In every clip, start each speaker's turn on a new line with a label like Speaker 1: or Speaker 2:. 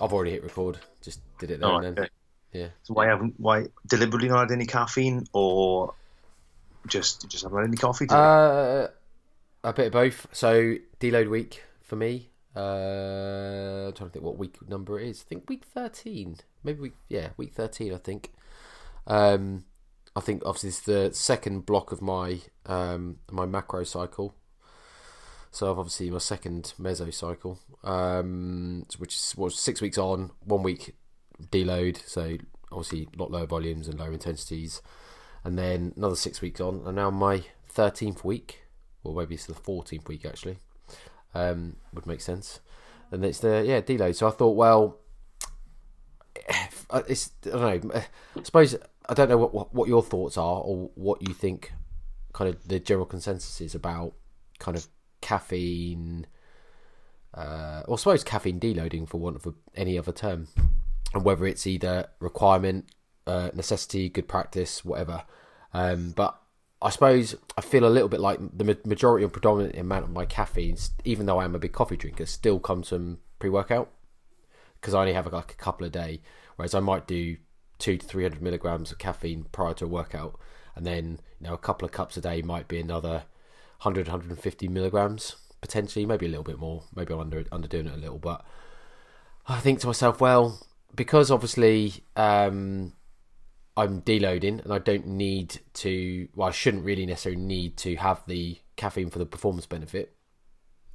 Speaker 1: I've already hit record. Just did it there
Speaker 2: Oh,
Speaker 1: and then.
Speaker 2: okay.
Speaker 1: Yeah.
Speaker 2: So why haven't why deliberately not had any caffeine or just just haven't had any coffee today?
Speaker 1: Uh, a bit of both. So deload week for me. Uh, I'm trying to think what week number it is. I think week thirteen. Maybe week yeah week thirteen. I think. Um, I think obviously it's the second block of my um my macro cycle. So I've obviously my second meso cycle, um, which is was six weeks on, one week deload. So obviously a lot lower volumes and lower intensities, and then another six weeks on, and now my thirteenth week, or maybe it's the fourteenth week actually, um, would make sense. And it's the yeah deload. So I thought, well, it's I don't know. I suppose I don't know what, what what your thoughts are or what you think, kind of the general consensus is about kind of caffeine. Uh, or I suppose caffeine deloading, for want of any other term, and whether it's either requirement, uh, necessity, good practice, whatever. Um, but I suppose I feel a little bit like the majority and predominant amount of my caffeine, even though I am a big coffee drinker, still comes from pre-workout because I only have like a couple a day. Whereas I might do two to three hundred milligrams of caffeine prior to a workout, and then you know a couple of cups a day might be another 100, 150 milligrams potentially, maybe a little bit more. Maybe I'm under underdoing it a little, but I think to myself, well, because obviously um, I'm deloading and I don't need to. Well, I shouldn't really necessarily need to have the caffeine for the performance benefit.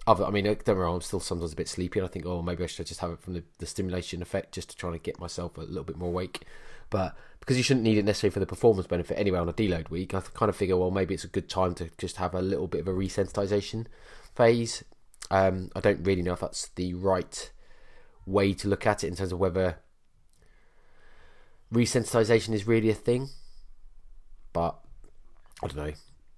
Speaker 1: Other, I mean, don't get me wrong, I'm still sometimes a bit sleepy, and I think, oh, maybe I should just have it from the, the stimulation effect, just to try to get myself a little bit more awake. But because you shouldn't need it necessarily for the performance benefit anyway on a deload week, I kind of figure, well, maybe it's a good time to just have a little bit of a resensitization phase. Um, I don't really know if that's the right way to look at it in terms of whether resensitization is really a thing. But I don't know.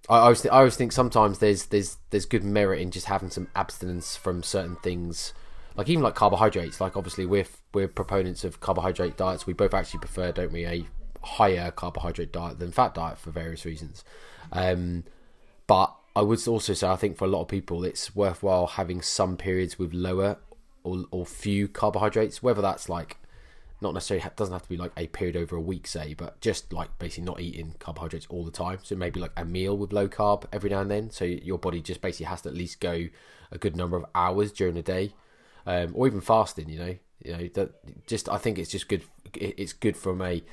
Speaker 1: I always, th- I always think sometimes there's there's there's good merit in just having some abstinence from certain things, like even like carbohydrates. Like obviously we're we're proponents of carbohydrate diets. We both actually prefer, don't we, a higher carbohydrate diet than fat diet for various reasons. Um, but I would also say I think for a lot of people it's worthwhile having some periods with lower or, or few carbohydrates, whether that's like not necessarily ha- doesn't have to be like a period over a week, say, but just like basically not eating carbohydrates all the time. So maybe like a meal with low carb every now and then. So your body just basically has to at least go a good number of hours during the day, um, or even fasting. You know, you know that just I think it's just good. It's good from a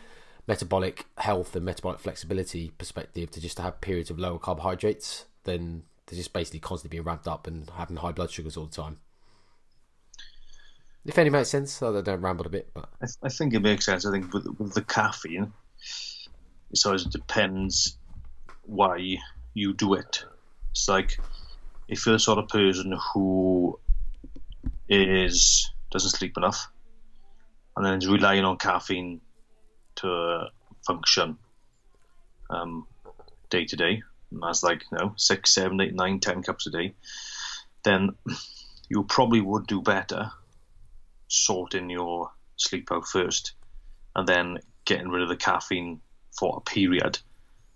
Speaker 1: metabolic health and metabolic flexibility perspective to just to have periods of lower carbohydrates than to just basically constantly being ramped up and having high blood sugars all the time. If any makes sense, I ramble a bit, but
Speaker 2: I, th- I think it makes sense. I think with, with the caffeine, it always depends why you do it. It's like if you're the sort of person who is doesn't sleep enough and then is relying on caffeine to function um, day to day, and that's like you know six, seven, eight, nine, ten cups a day, then you probably would do better sorting your sleep out first and then getting rid of the caffeine for a period.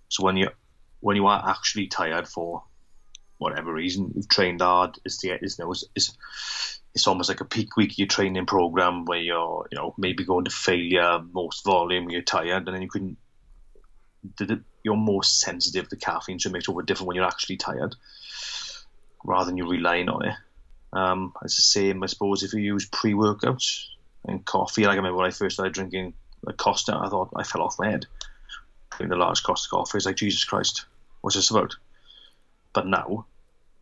Speaker 2: So when you when you are actually tired for whatever reason, you've trained hard, it's the it's, know, it's, it's almost like a peak week of your training program where you're you know maybe going to failure most volume you're tired and then you can you're more sensitive to caffeine so it makes it all different when you're actually tired rather than you relying on it um, it's the same, I suppose, if you use pre-workouts and coffee. Like I remember when I first started drinking a Costa, I thought I fell off my head. Drinking the large Costa coffee, it's like Jesus Christ, what's this about? But now,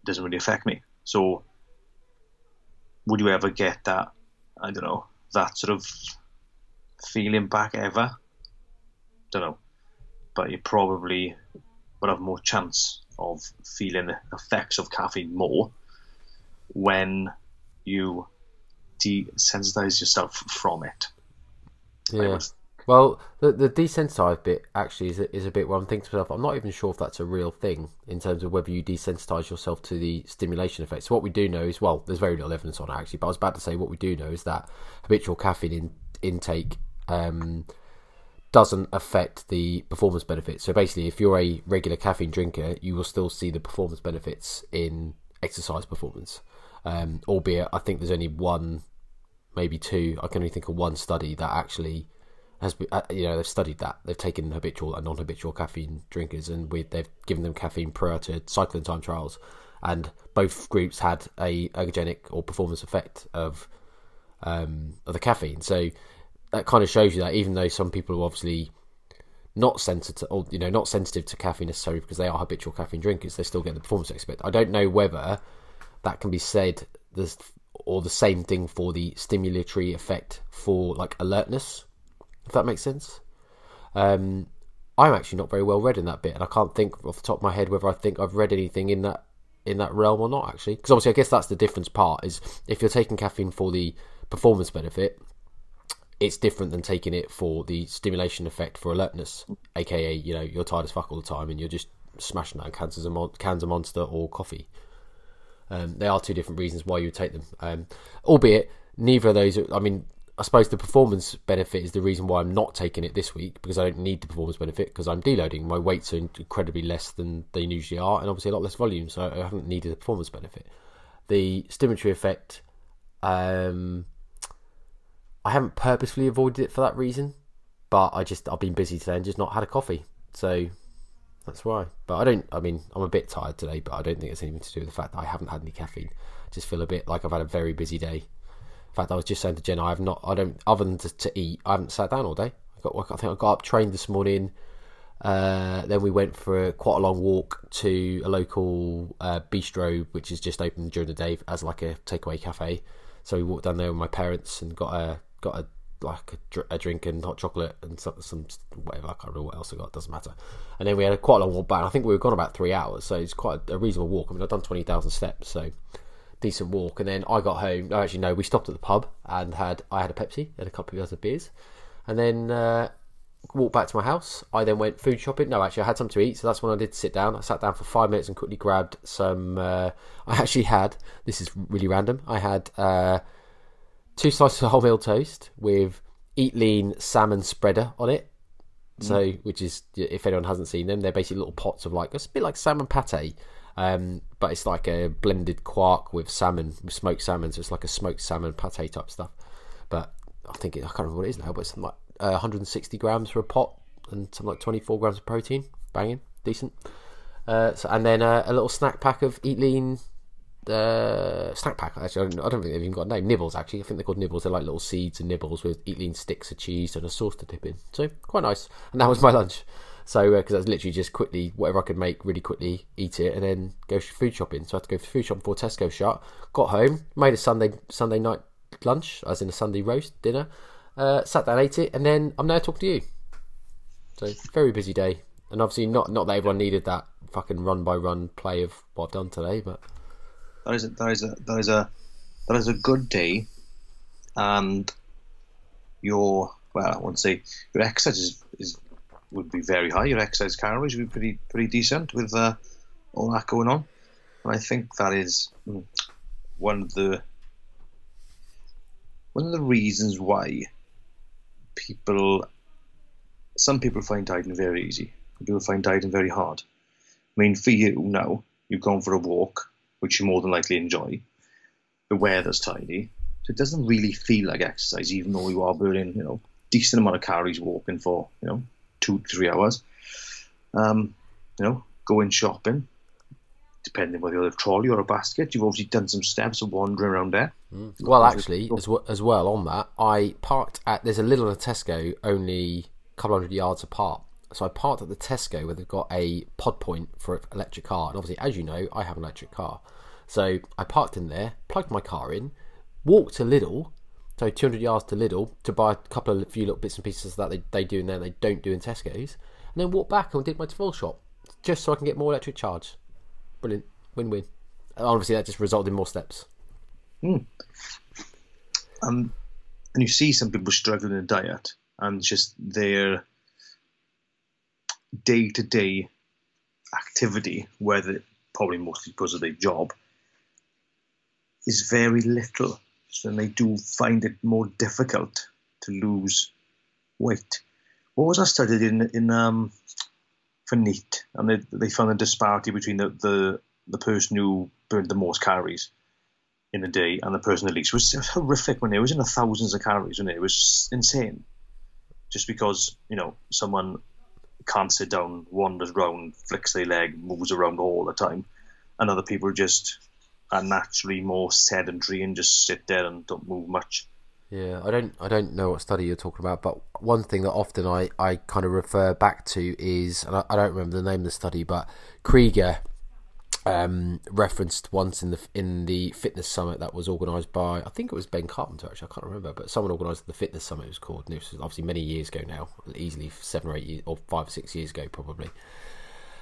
Speaker 2: it doesn't really affect me. So, would you ever get that? I don't know that sort of feeling back ever. Don't know, but you probably would have more chance of feeling the effects of caffeine more when you desensitize yourself from it.
Speaker 1: Yeah. Well, the the desensitized bit actually is a, is a bit where I'm thinking to myself, I'm not even sure if that's a real thing in terms of whether you desensitize yourself to the stimulation effect. So what we do know is, well, there's very little evidence on it actually, but I was about to say what we do know is that habitual caffeine in, intake um, doesn't affect the performance benefits. So basically, if you're a regular caffeine drinker, you will still see the performance benefits in exercise performance. Um, albeit, I think there's only one, maybe two. I can only think of one study that actually has been, uh, you know, they've studied that. They've taken habitual and non-habitual caffeine drinkers, and we, they've given them caffeine prior to cycling time trials, and both groups had a ergogenic or performance effect of um, of the caffeine. So that kind of shows you that even though some people are obviously not sensitive, or you know, not sensitive to caffeine necessarily because they are habitual caffeine drinkers, they still get the performance aspect. I don't know whether that can be said or the same thing for the stimulatory effect for like alertness if that makes sense. Um, I'm actually not very well read in that bit, and I can't think off the top of my head whether I think I've read anything in that in that realm or not. Actually, because obviously, I guess that's the difference. Part is if you're taking caffeine for the performance benefit, it's different than taking it for the stimulation effect for alertness, aka you know you're tired as fuck all the time and you're just smashing out cans of, mon- cans of Monster or coffee. Um, they are two different reasons why you would take them, um, albeit neither of those. I mean, I suppose the performance benefit is the reason why I'm not taking it this week because I don't need the performance benefit because I'm deloading. My weights are incredibly less than they usually are, and obviously a lot less volume, so I haven't needed the performance benefit. The stimulatory effect, um, I haven't purposefully avoided it for that reason, but I just I've been busy today and just not had a coffee, so that's why. But I don't. I mean, I'm a bit tired today, but I don't think it's anything to do with the fact that I haven't had any caffeine. I just feel a bit like I've had a very busy day In fact, I was just saying to Jen, I have not, I don't, other than to, to eat, I haven't sat down all day. I got, I think I got up, trained this morning. Uh, then we went for a, quite a long walk to a local uh, bistro, which is just open during the day as like a takeaway cafe. So we walked down there with my parents and got a got a like a, a drink and hot chocolate and some, some, whatever. I can't remember what else I got. Doesn't matter. And then we had a quite a long walk back. I think we were gone about three hours, so it's quite a, reasonable walk. I mean, I've done twenty thousand steps, so decent walk. And then I got home. Oh, actually, no, we stopped at the pub and had I had a Pepsi and a couple of other beers, and then uh, walked back to my house. I then went food shopping. No, actually, I had something to eat, so that's when I did sit down. I sat down for five minutes and quickly grabbed some. Uh, I actually had this is really random. I had uh, two slices of wholemeal toast with Eat Lean salmon spreader on it. So, mm. which is if anyone hasn't seen them, they're basically little pots of like it's a bit like salmon pate, um, but it's like a blended quark with salmon, with smoked salmon. So it's like a smoked salmon pate type stuff. But I think it, I can't remember what it is now, but it's like uh, 160 grams for a pot and something like 24 grams of protein. Banging, decent. Uh, so, and then uh, a little snack pack of Eat Lean uh, snack pack. Actually, I don't, I don't, think they've even got a name. Nibbles, actually. I think they're called nibbles. They're like little seeds and nibbles with Eat Lean sticks of cheese and a sauce to dip in. So quite nice. And that was my lunch. So because uh, I was literally just quickly whatever I could make really quickly, eat it, and then go food shopping. So I had to go food shopping before Tesco shut. Got home, made a Sunday Sunday night lunch, as in a Sunday roast dinner. Uh, sat down, ate it, and then I'm now talking to you. So very busy day, and obviously not not that everyone needed that fucking run by run play of what I've done today, but
Speaker 2: that is a, that is a that is a that is a good day, and your well, I won't say your exercise is, is would be very high. Your exercise calories would be pretty pretty decent with uh, all that going on. And I think that is hmm, one of the one of the reasons why people some people find dieting very easy. People find dieting very hard. I mean, for you now, you've gone for a walk, which you more than likely enjoy. The weather's tidy, so it doesn't really feel like exercise, even though you are burning, you know, decent amount of calories walking for, you know, two three hours. Um, you know, going shopping, depending whether you have a trolley or a basket. You've obviously done some steps of wandering around there.
Speaker 1: Mm. Well, actually, as well, as well on that, I parked at there's a little Tesco only a couple hundred yards apart. So I parked at the Tesco where they've got a pod point for electric car, and obviously, as you know, I have an electric car. So I parked in there, plugged my car in, walked a little, so 200 yards to Lidl to buy a couple of few little bits and pieces that they, they do in there they don't do in Tesco's, and then walk back and did my full shop just so I can get more electric charge. Brilliant, win win. Obviously, that just resulted in more steps.
Speaker 2: Hmm. Um, and you see some people struggling in diet, and just their day to day activity, whether probably mostly because of their job, is very little. So they do find it more difficult to lose weight. What was I studied in in um, for NEAT, and they, they found a disparity between the, the the person who burned the most calories in a day and the person the least. It was, it was horrific when it was in the thousands of calories, and it? it was insane. Just because you know someone can't sit down, wanders around, flicks their leg, moves around all the time, and other people just are naturally more sedentary and just sit there and don't move much.
Speaker 1: Yeah, I don't I don't know what study you're talking about, but one thing that often I, I kind of refer back to is, and I, I don't remember the name of the study, but Krieger um, referenced once in the in the fitness summit that was organised by I think it was Ben Carpenter actually I can't remember, but someone organised the fitness summit. It was called, and it was obviously many years ago now, easily seven or eight years or five or six years ago probably.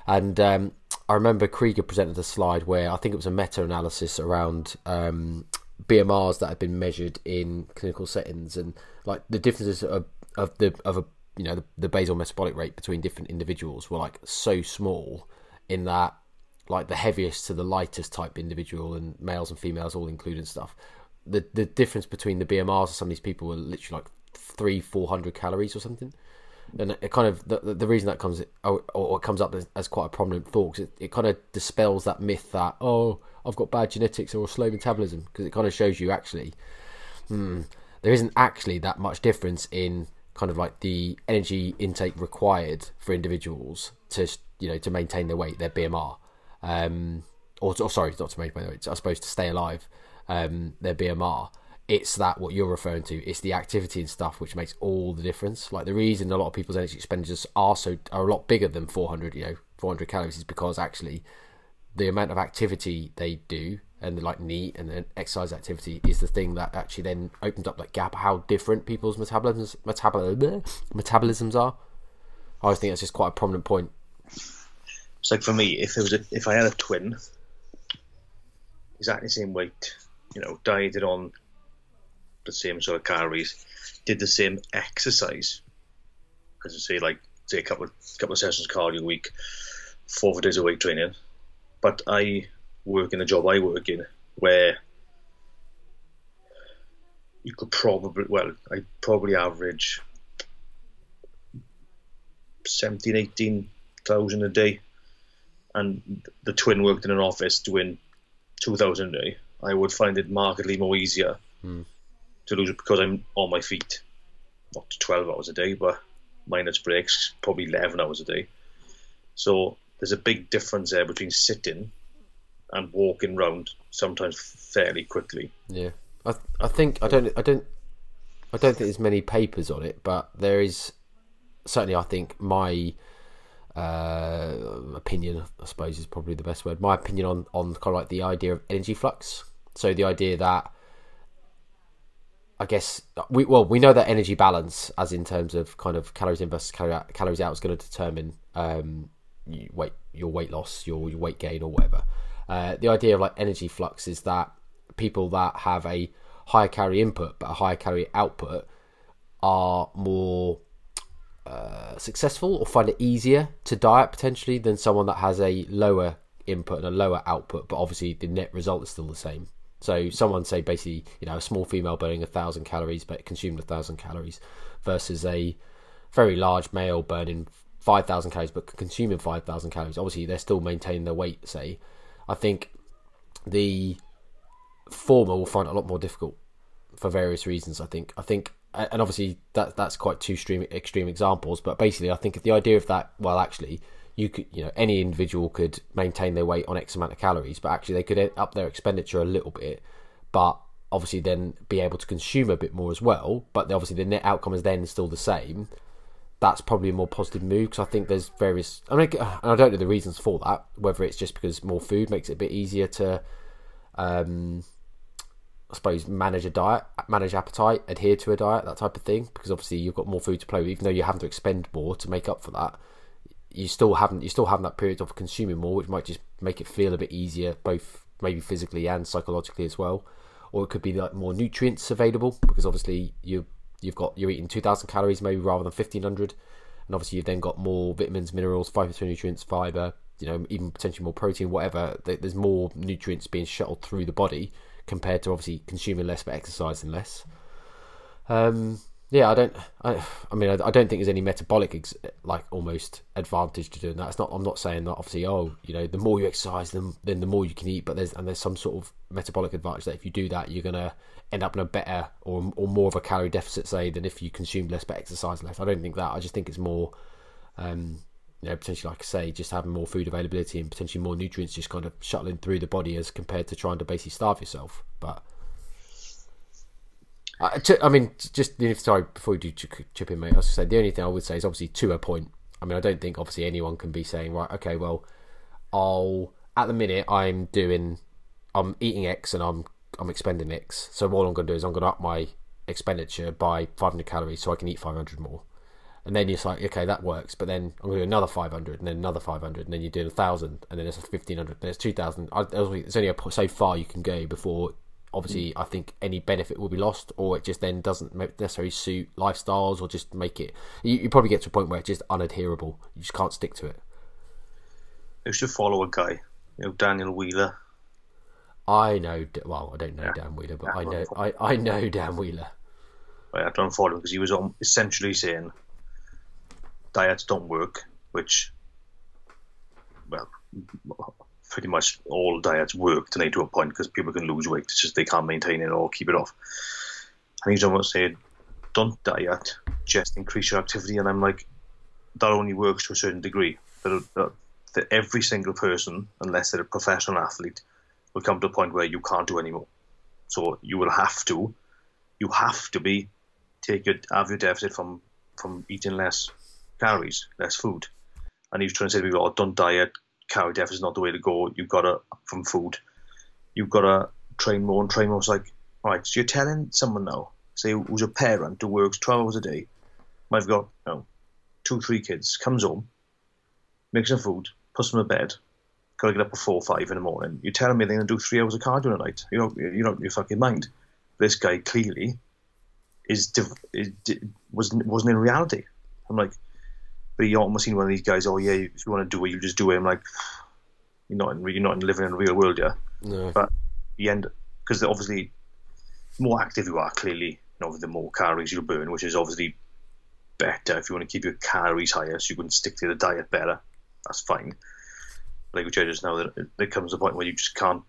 Speaker 1: And um, I remember Krieger presented a slide where I think it was a meta analysis around um, BMRs that had been measured in clinical settings and like the differences of, of the of a you know the, the basal metabolic rate between different individuals were like so small in that like the heaviest to the lightest type individual and males and females all included and stuff. The the difference between the BMRs of some of these people were literally like three four hundred calories or something and it kind of the, the reason that comes or, or it comes up as, as, quite a prominent thought because it, it kind of dispels that myth that oh I've got bad genetics or slow metabolism because it kind of shows you actually hmm, there isn't actually that much difference in kind of like the energy intake required for individuals to you know to maintain their weight their BMR um, or, or sorry not to maintain their weight I to stay alive um, their BMR it's that what you're referring to. It's the activity and stuff which makes all the difference. Like the reason a lot of people's energy expenditures are so are a lot bigger than 400, you know, 400 calories is because actually the amount of activity they do and the, like NEAT and then exercise activity is the thing that actually then opens up that gap how different people's metabolisms metabol- metabolisms are. I always think that's just quite a prominent point.
Speaker 2: It's like for me, if there was a, if I had a twin, exactly the same weight, you know, dieted on the same sort of calories, did the same exercise, as I say, like say a couple of, couple of sessions cardio a week, four days a week training. But I work in the job I work in where you could probably well I probably average 17 18,000 a day and the twin worked in an office doing 2,000 a day I would find it markedly more easier mm to lose it because I'm on my feet, not 12 hours a day, but minus breaks, probably 11 hours a day. So there's a big difference there between sitting and walking around sometimes fairly quickly.
Speaker 1: Yeah, I I think I don't I don't I don't think there's many papers on it, but there is certainly I think my uh, opinion I suppose is probably the best word. My opinion on on kind of like the idea of energy flux. So the idea that I guess we well we know that energy balance, as in terms of kind of calories in versus calories out, is going to determine um, weight your weight loss, your, your weight gain, or whatever. Uh, the idea of like energy flux is that people that have a higher calorie input but a higher calorie output are more uh, successful or find it easier to diet potentially than someone that has a lower input and a lower output, but obviously the net result is still the same. So someone say basically, you know, a small female burning a thousand calories but consuming a thousand calories versus a very large male burning five thousand calories but consuming five thousand calories. Obviously, they're still maintaining their weight. Say, I think the former will find it a lot more difficult for various reasons. I think. I think, and obviously that that's quite two extreme extreme examples. But basically, I think the idea of that, well, actually, you could you know any individual could maintain their weight on X amount of calories, but actually they could up their expenditure a little bit, but obviously then be able to consume a bit more as well. But obviously the net outcome is then still the same. That's probably a more positive move because I think there's various. I mean, and I don't know the reasons for that. Whether it's just because more food makes it a bit easier to, um, I suppose, manage a diet, manage appetite, adhere to a diet, that type of thing. Because obviously you've got more food to play with, even though you have to expend more to make up for that you still haven't you still have that period of consuming more, which might just make it feel a bit easier, both maybe physically and psychologically as well. Or it could be like more nutrients available because obviously you're you've got you're eating 2,000 calories maybe rather than 1,500, and obviously you've then got more vitamins, minerals, phytonutrients, fiber, you know, even potentially more protein, whatever. There's more nutrients being shuttled through the body compared to obviously consuming less but exercising less. Um, yeah, I don't. I, I mean, I, I, don't think there's any metabolic ex, like almost advantage to doing that. It's not. I'm not saying that. Obviously, oh, you know, the more you exercise, then then the more you can eat. But there's and there's some sort of metabolic advantage that if you do that, you're gonna end up in a better or or more of a calorie deficit, say, than if you consume less but exercise less. I don't think that. I just think it's more, um, you know, potentially like I say, just having more food availability and potentially more nutrients just kind of shuttling through the body as compared to trying to basically starve yourself. But I, I mean, just sorry before you do chip in, mate. I was say the only thing I would say is obviously to a point. I mean, I don't think obviously anyone can be saying right, okay, well, I'll at the minute I'm doing, I'm eating X and I'm I'm expending X. So all I'm going to do is I'm going to up my expenditure by 500 calories so I can eat 500 more. And then you're like, okay, that works. But then I'm going to do another 500 and then another 500 and then you're doing a thousand and then it's 1500 then it's 2000. There's only a, so far you can go before obviously mm. I think any benefit will be lost, or it just then doesn't necessarily suit lifestyles, or just make it. You, you probably get to a point where it's just unadherable. You just can't stick to it.
Speaker 2: I used to follow a guy, you know, Daniel Wheeler.
Speaker 1: I know. Well, I don't know yeah. Dan Wheeler, but yeah, I know. I, I know Dan Wheeler.
Speaker 2: I don't follow him because he was essentially saying diets don't work, which, well, pretty much all diets work tonight to a point because people can lose weight. It's just they can't maintain it or keep it off. And he's almost said, don't diet, just increase your activity. And I'm like, that only works to a certain degree. That, that every single person, unless they're a professional athlete, will come to a point where you can't do anymore. So you will have to, you have to be take your have your deficit from from eating less calories, less food. And he was trying to say to people, oh, don't diet, calorie deficit is not the way to go. You've got to from food. You've got to train more and train more. It's like, all right, so you're telling someone now, say who's a parent who works twelve hours a day, might have got you know, two, three kids, comes home, makes some food, puts them to bed, got to get up at four, five in the morning. You're telling me they're going to do three hours of cardio a night? You know, you know, your fucking mind. This guy clearly is, is was wasn't in reality. I'm like, but you almost seen one of these guys. Oh yeah, if you want to do it, you just do it. I'm like, you're not in, you're not living in the real world, yeah.
Speaker 1: No.
Speaker 2: But the end because obviously, more active you are, clearly, you know, the more calories you'll burn, which is obviously better if you want to keep your calories higher, so you can stick to the diet better. That's fine. Like we said just now, that there comes a point where you just can't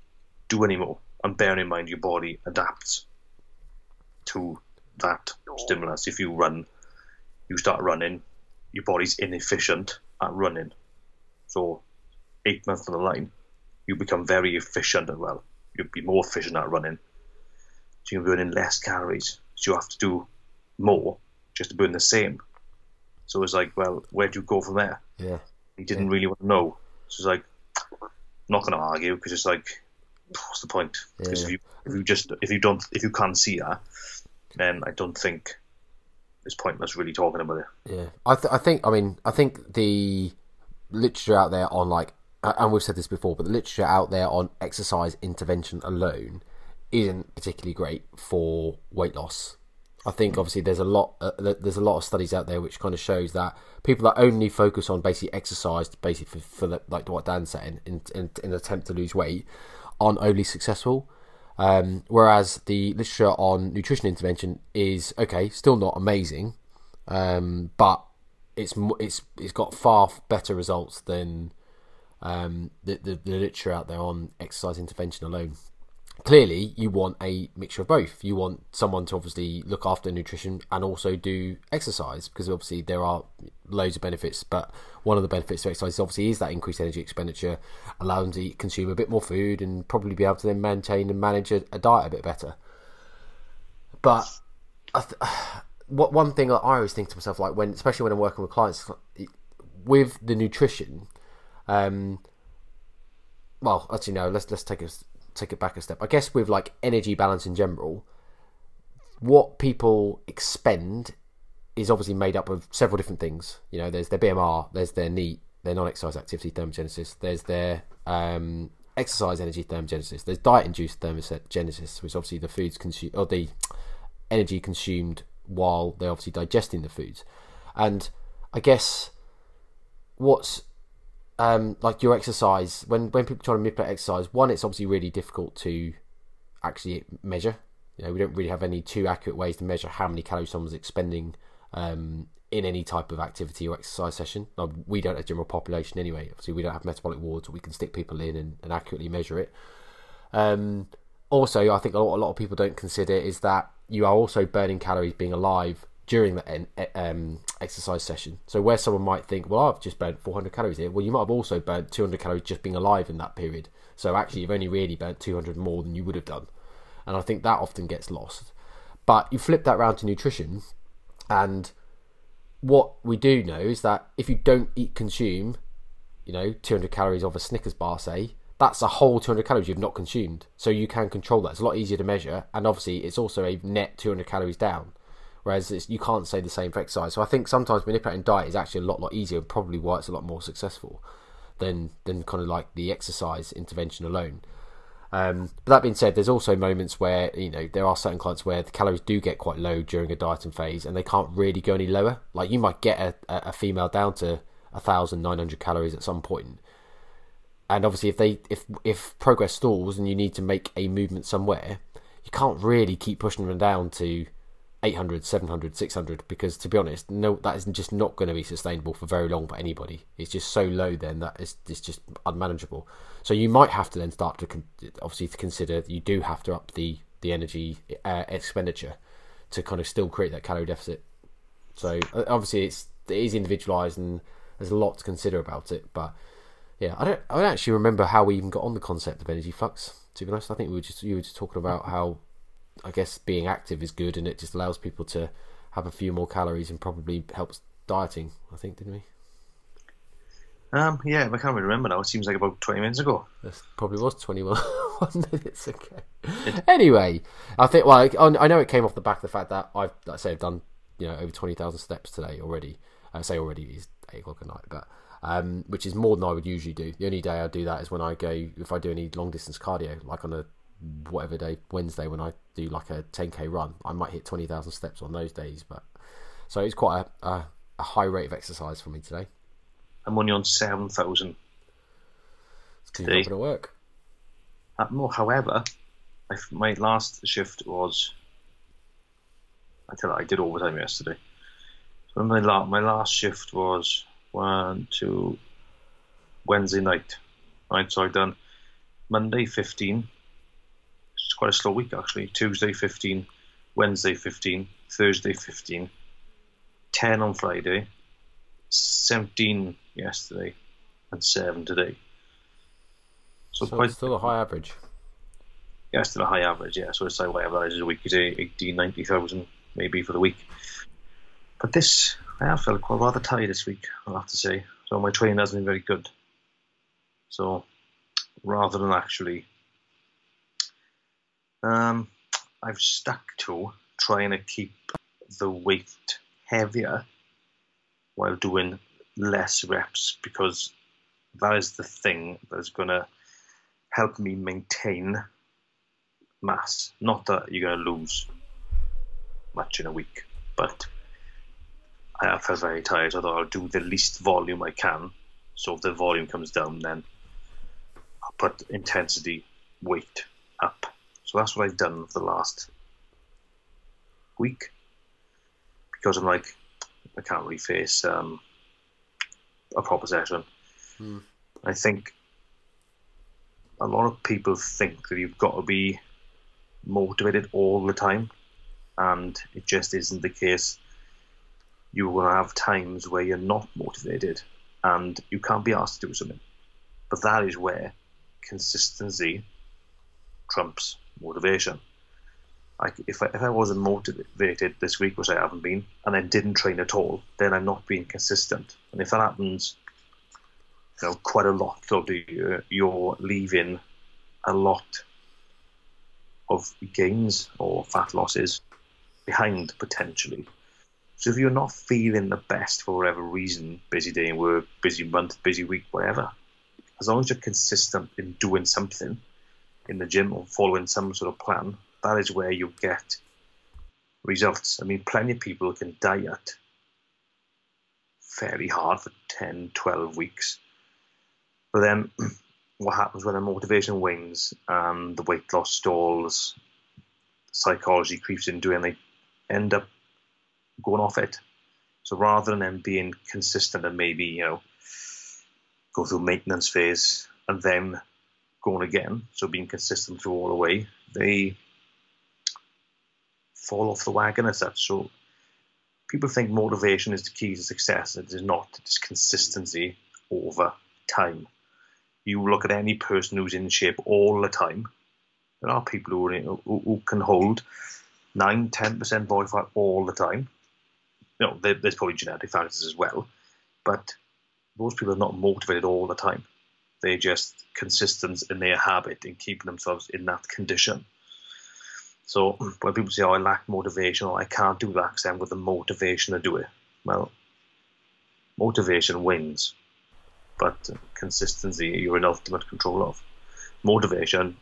Speaker 2: do anymore. And bearing in mind, your body adapts to that stimulus. If you run, you start running, your body's inefficient at running. So eight months on the line, you become very efficient well. You'll be more efficient at running. So you're burning less calories. So you have to do more just to burn the same. So it's like, well, where do you go from there?
Speaker 1: Yeah.
Speaker 2: He didn't yeah. really want to know. So it's like, I'm not going to argue because it's like, what's the point? Because yeah. if you if you just if you don't if you can't see that, then I don't think it's pointless really talking about it.
Speaker 1: Yeah, I, th- I think I mean I think the literature out there on like and we've said this before, but the literature out there on exercise intervention alone isn't particularly great for weight loss. I think obviously there's a lot uh, there's a lot of studies out there which kind of shows that people that only focus on basically exercise, basically for, for the, like what Dan's saying, in, in, in an attempt to lose weight, aren't only successful. Um, whereas the literature on nutrition intervention is okay, still not amazing, um, but it's it's it's got far better results than um, the, the, the literature out there on exercise intervention alone clearly you want a mixture of both. You want someone to obviously look after nutrition and also do exercise because obviously there are loads of benefits. But one of the benefits to exercise obviously is that increased energy expenditure, allow them to consume a bit more food and probably be able to then maintain and manage a, a diet a bit better. But th- what one thing I always think to myself, like when especially when I'm working with clients, with the nutrition. Um, well, actually, no. Let's let's take a take it back a step. I guess with like energy balance in general, what people expend is obviously made up of several different things. You know, there's their BMR, there's their NEAT, their non-exercise activity thermogenesis, there's their um, exercise energy thermogenesis, there's diet-induced thermogenesis, which obviously the foods consumed or the energy consumed while they're obviously digesting the foods. And I guess what's um, like your exercise when when people try to manipulate exercise, one it's obviously really difficult to actually measure. You know, we don't really have any too accurate ways to measure how many calories someone's expending um, in any type of activity or exercise session. We don't as general population anyway. Obviously, we don't have metabolic wards, where we can stick people in and, and accurately measure it. Um, also, I think a lot, a lot of people don't consider is that you are also burning calories being alive during that um, exercise session. So where someone might think, well, I've just burnt 400 calories here. Well, you might have also burnt 200 calories just being alive in that period. So actually, you've only really burnt 200 more than you would have done. And I think that often gets lost. But you flip that around to nutrition, and what we do know is that if you don't eat, consume, you know, 200 calories of a Snickers bar, say, that's a whole 200 calories you've not consumed. So you can control that. It's a lot easier to measure, and obviously it's also a net 200 calories down. Whereas you can't say the same for exercise. So I think sometimes manipulating diet is actually a lot, lot easier, and probably why it's a lot more successful than than kind of like the exercise intervention alone. Um, but that being said, there's also moments where you know there are certain clients where the calories do get quite low during a dieting phase, and they can't really go any lower. Like you might get a, a female down to thousand nine hundred calories at some point, and obviously if they if if progress stalls and you need to make a movement somewhere, you can't really keep pushing them down to 800, 700, 600 because to be honest, no, that is just not going to be sustainable for very long for anybody. It's just so low then that it's, it's just unmanageable. So you might have to then start to con- obviously to consider you do have to up the the energy uh, expenditure to kind of still create that calorie deficit. So uh, obviously it's it is individualized and there's a lot to consider about it. But yeah, I don't I don't actually remember how we even got on the concept of energy flux. To be honest, I think we were just you were just talking about how I guess being active is good, and it just allows people to have a few more calories and probably helps dieting. I think, didn't we?
Speaker 2: Um, yeah, I can't really remember now. It seems like about twenty minutes ago.
Speaker 1: This probably was twenty-one minutes ago. anyway, I think. Well, I know it came off the back of the fact that I've, like I say, I've done you know over twenty thousand steps today already. I say already is eight o'clock at night, but um, which is more than I would usually do. The only day I do that is when I go if I do any long distance cardio, like on a whatever day Wednesday when I do like a 10k run. I might hit 20,000 steps on those days, but so it's quite a, a, a high rate of exercise for me today.
Speaker 2: I'm only on 7,000
Speaker 1: today. Not going to work.
Speaker 2: Uh, no, however, my last shift was. I tell you, I did overtime yesterday. So my la- my last shift was one, two, Wednesday night. Right, so I've done Monday 15, it's quite a slow week actually. Tuesday 15, Wednesday 15, Thursday 15, 10 on Friday, 17 yesterday, and 7 today.
Speaker 1: So, so quite, still a high average.
Speaker 2: Yeah, still a high average, yeah. So it's like whatever that is a week, is 18, 90,000 maybe for the week. But this, I have felt quite rather tired this week, I'll have to say. So my training hasn't been very good. So rather than actually um, I've stuck to trying to keep the weight heavier while doing less reps because that is the thing that's going to help me maintain mass. Not that you're going to lose much in a week, but I feel very tired, so I'll do the least volume I can. So if the volume comes down, then I'll put intensity weight up. So that's what I've done for the last week because I'm like, I can't really face um, a proper session. Hmm. I think a lot of people think that you've got to be motivated all the time, and it just isn't the case. You will have times where you're not motivated and you can't be asked to do something. But that is where consistency trumps motivation. Like if I, if I wasn't motivated this week, which I haven't been, and then didn't train at all, then I'm not being consistent. And if that happens, you know, quite a lot of the year, you're leaving a lot of gains or fat losses behind potentially. So if you're not feeling the best for whatever reason, busy day in work, busy month, busy week, whatever, as long as you're consistent in doing something, in the gym or following some sort of plan, that is where you get results. I mean, plenty of people can diet fairly hard for 10, 12 weeks. But then what happens when the motivation wanes and the weight loss stalls, psychology creeps into it, and they end up going off it. So rather than them being consistent and maybe, you know, go through maintenance phase and then going again, so being consistent through all the way, they fall off the wagon as such. So people think motivation is the key to success. It is not. It's consistency over time. You look at any person who's in shape all the time. There are people who, are, who, who can hold 9 10% body fat all the time. You know, there, there's probably genetic factors as well, but those people are not motivated all the time. They're just consistent in their habit in keeping themselves in that condition. So when people say, "Oh, I lack motivation," or "I can't do that because I haven't got the motivation to do it," well, motivation wins, but consistency you're in ultimate control of. Motivation,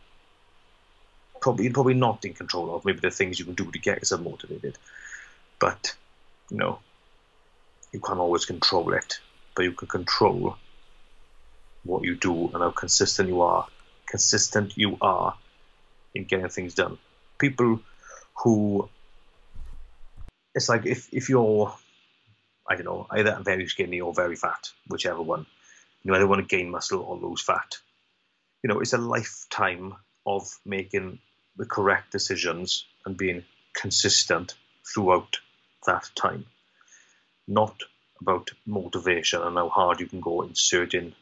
Speaker 2: probably probably not in control of. Maybe the things you can do to get yourself motivated, but you know, you can't always control it. But you can control what you do and how consistent you are. Consistent you are in getting things done people who it's like if if you're I don't know either very skinny or very fat, whichever one. You either want to gain muscle or lose fat. You know, it's a lifetime of making the correct decisions and being consistent throughout that time. Not about motivation and how hard you can go in certain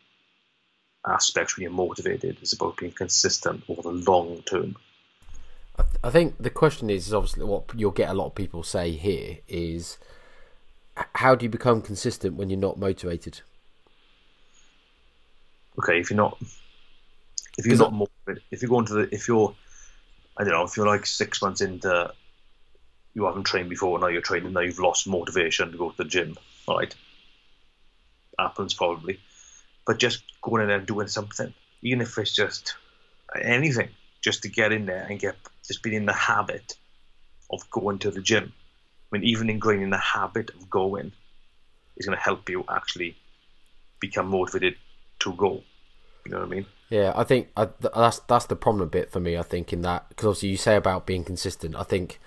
Speaker 2: aspects when you're motivated. It's about being consistent over the long term.
Speaker 1: I, th- I think the question is, is obviously what you'll get a lot of people say here is how do you become consistent when you're not motivated?
Speaker 2: Okay, if you're not, if you're not motivated, if you're going to the, if you're, I don't know, if you're like six months into, you haven't trained before, now you're training, now you've lost motivation to go to the gym, all right? Happens probably, but just going in there and doing something, even if it's just anything, just to get in there and get just being in the habit of going to the gym. I mean, even ingraining the habit of going is going to help you actually become motivated to go. You know what I mean?
Speaker 1: Yeah, I think I, that's that's the problem a bit for me. I think in that because obviously you say about being consistent. I think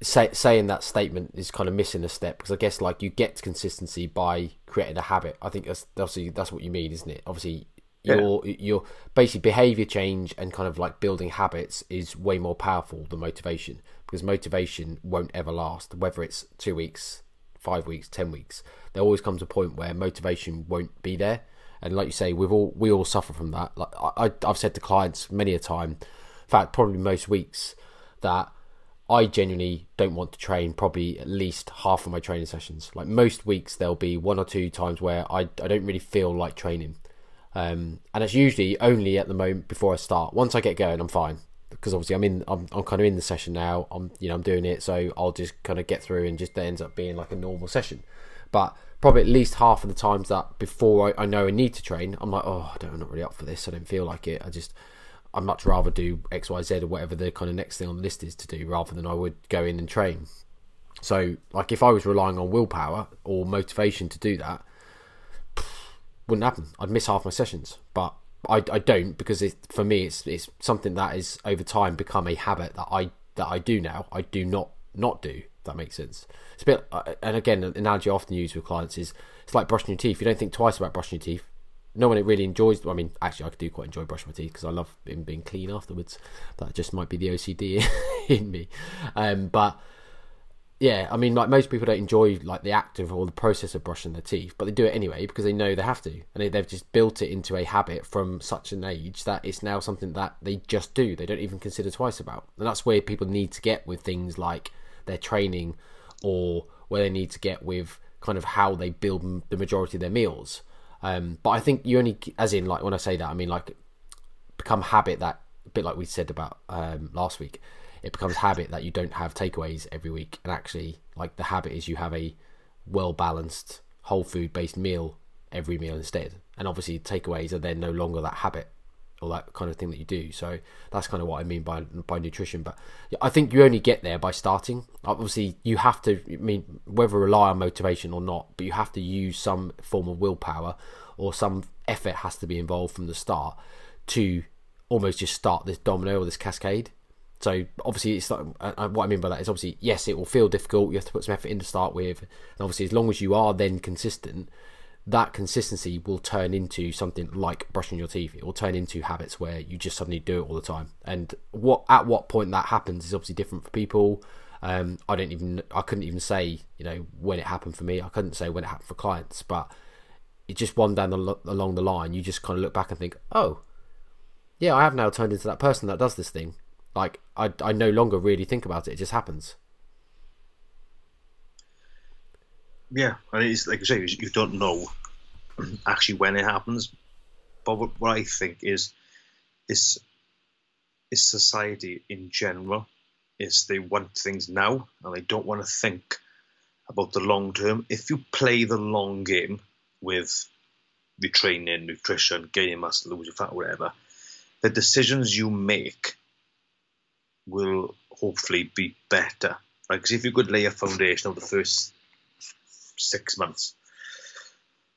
Speaker 1: say, saying that statement is kind of missing a step because I guess like you get consistency by creating a habit. I think that's obviously that's what you mean, isn't it? Obviously, your yeah. your basic behavior change and kind of like building habits is way more powerful than motivation because motivation won't ever last whether it's two weeks five weeks ten weeks there always comes a point where motivation won't be there and like you say we've all we all suffer from that like I, i've said to clients many a time in fact probably most weeks that I genuinely don't want to train probably at least half of my training sessions. Like most weeks, there'll be one or two times where I, I don't really feel like training. Um, and it's usually only at the moment before I start. Once I get going, I'm fine because obviously I'm in. I'm, I'm kind of in the session now. I'm you know I'm doing it, so I'll just kind of get through and just ends up being like a normal session. But probably at least half of the times that before I, I know I need to train, I'm like, oh, I don't, I'm not really up for this. I don't feel like it. I just I'd much rather do X, Y, Z or whatever the kind of next thing on the list is to do rather than I would go in and train. So, like, if I was relying on willpower or motivation to do that, wouldn't happen. I'd miss half my sessions, but I, I don't because it, for me it's it's something that is over time become a habit that I that I do now. I do not not do. that makes sense. It's a bit, uh, and again, an analogy I often use with clients is it's like brushing your teeth. You don't think twice about brushing your teeth. No one really enjoys. I mean, actually, I do quite enjoy brushing my teeth because I love being, being clean afterwards. That just might be the OCD in me. Um, but yeah, I mean, like most people don't enjoy like the act of or the process of brushing their teeth, but they do it anyway because they know they have to, and they, they've just built it into a habit from such an age that it's now something that they just do. They don't even consider twice about, and that's where people need to get with things like their training, or where they need to get with kind of how they build the majority of their meals. Um, but I think you only, as in like when I say that, I mean like become habit that a bit like we said about um, last week it becomes habit that you don't have takeaways every week. And actually like the habit is you have a well balanced whole food based meal every meal instead. And obviously takeaways are then no longer that habit all that kind of thing that you do. So that's kind of what I mean by by nutrition. But I think you only get there by starting. Obviously, you have to. I mean, whether rely on motivation or not, but you have to use some form of willpower or some effort has to be involved from the start to almost just start this domino or this cascade. So obviously, it's like, uh, what I mean by that is obviously yes, it will feel difficult. You have to put some effort in to start with, and obviously, as long as you are then consistent, that consistency will turn into something like brushing your teeth. It will turn into habits where you just suddenly do it all the time. And what at what point that happens is obviously different for people. Um, I don't even I couldn't even say you know when it happened for me. I couldn't say when it happened for clients, but it just one down the, along the line, you just kind of look back and think, oh, yeah, I have now turned into that person that does this thing. Like I I no longer really think about it. It just happens.
Speaker 2: Yeah, and it's like I say, you don't know actually when it happens. But what, what I think is, is, is society in general is they want things now and they don't want to think about the long term. If you play the long game with your training, nutrition, gaining muscle, losing fat, whatever, the decisions you make will hopefully be better. Because if you could lay a foundation of the first six months.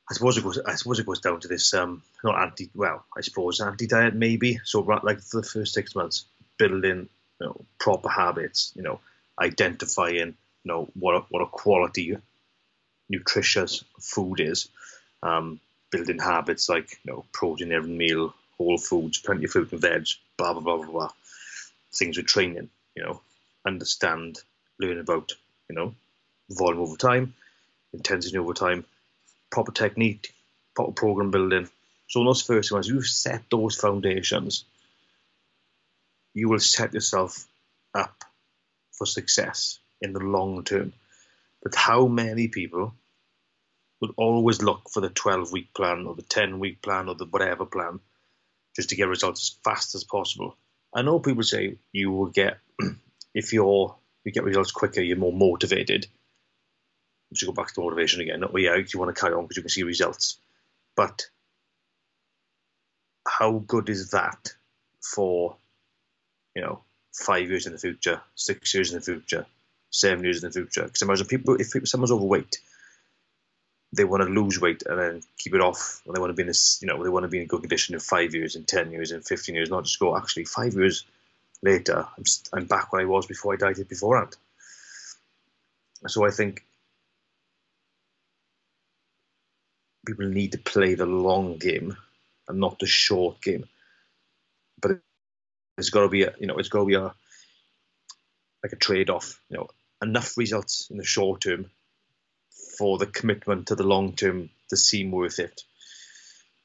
Speaker 2: I suppose it goes. I suppose it goes down to this. Um, not anti. Well, I suppose anti diet maybe. So like the first six months, building you know proper habits. You know, identifying you know what a, what a quality nutritious food is. Um, building habits like you know protein every meal, whole foods, plenty of fruit and veg, blah blah blah blah blah. Things with training. You know, understand, learn about. You know, volume over time intensity over time, proper technique, proper program building. So in those first ones, you set those foundations, you will set yourself up for success in the long term. But how many people would always look for the 12 week plan or the 10 week plan or the whatever plan just to get results as fast as possible? I know people say you will get, if you're, you get results quicker, you're more motivated to go back to motivation again. Oh yeah, you want to carry on because you can see results, but how good is that for you know five years in the future, six years in the future, seven years in the future? Because imagine people if someone's overweight, they want to lose weight and then keep it off, and they want to be in this, you know, they want to be in good condition in five years, in ten years, in fifteen years, not just go actually five years later, I'm I'm back where I was before I dieted beforehand. So I think people need to play the long game and not the short game. But it's got to be a, you know, it's got to be a like a trade off. You know, enough results in the short term for the commitment to the long term to seem worth it.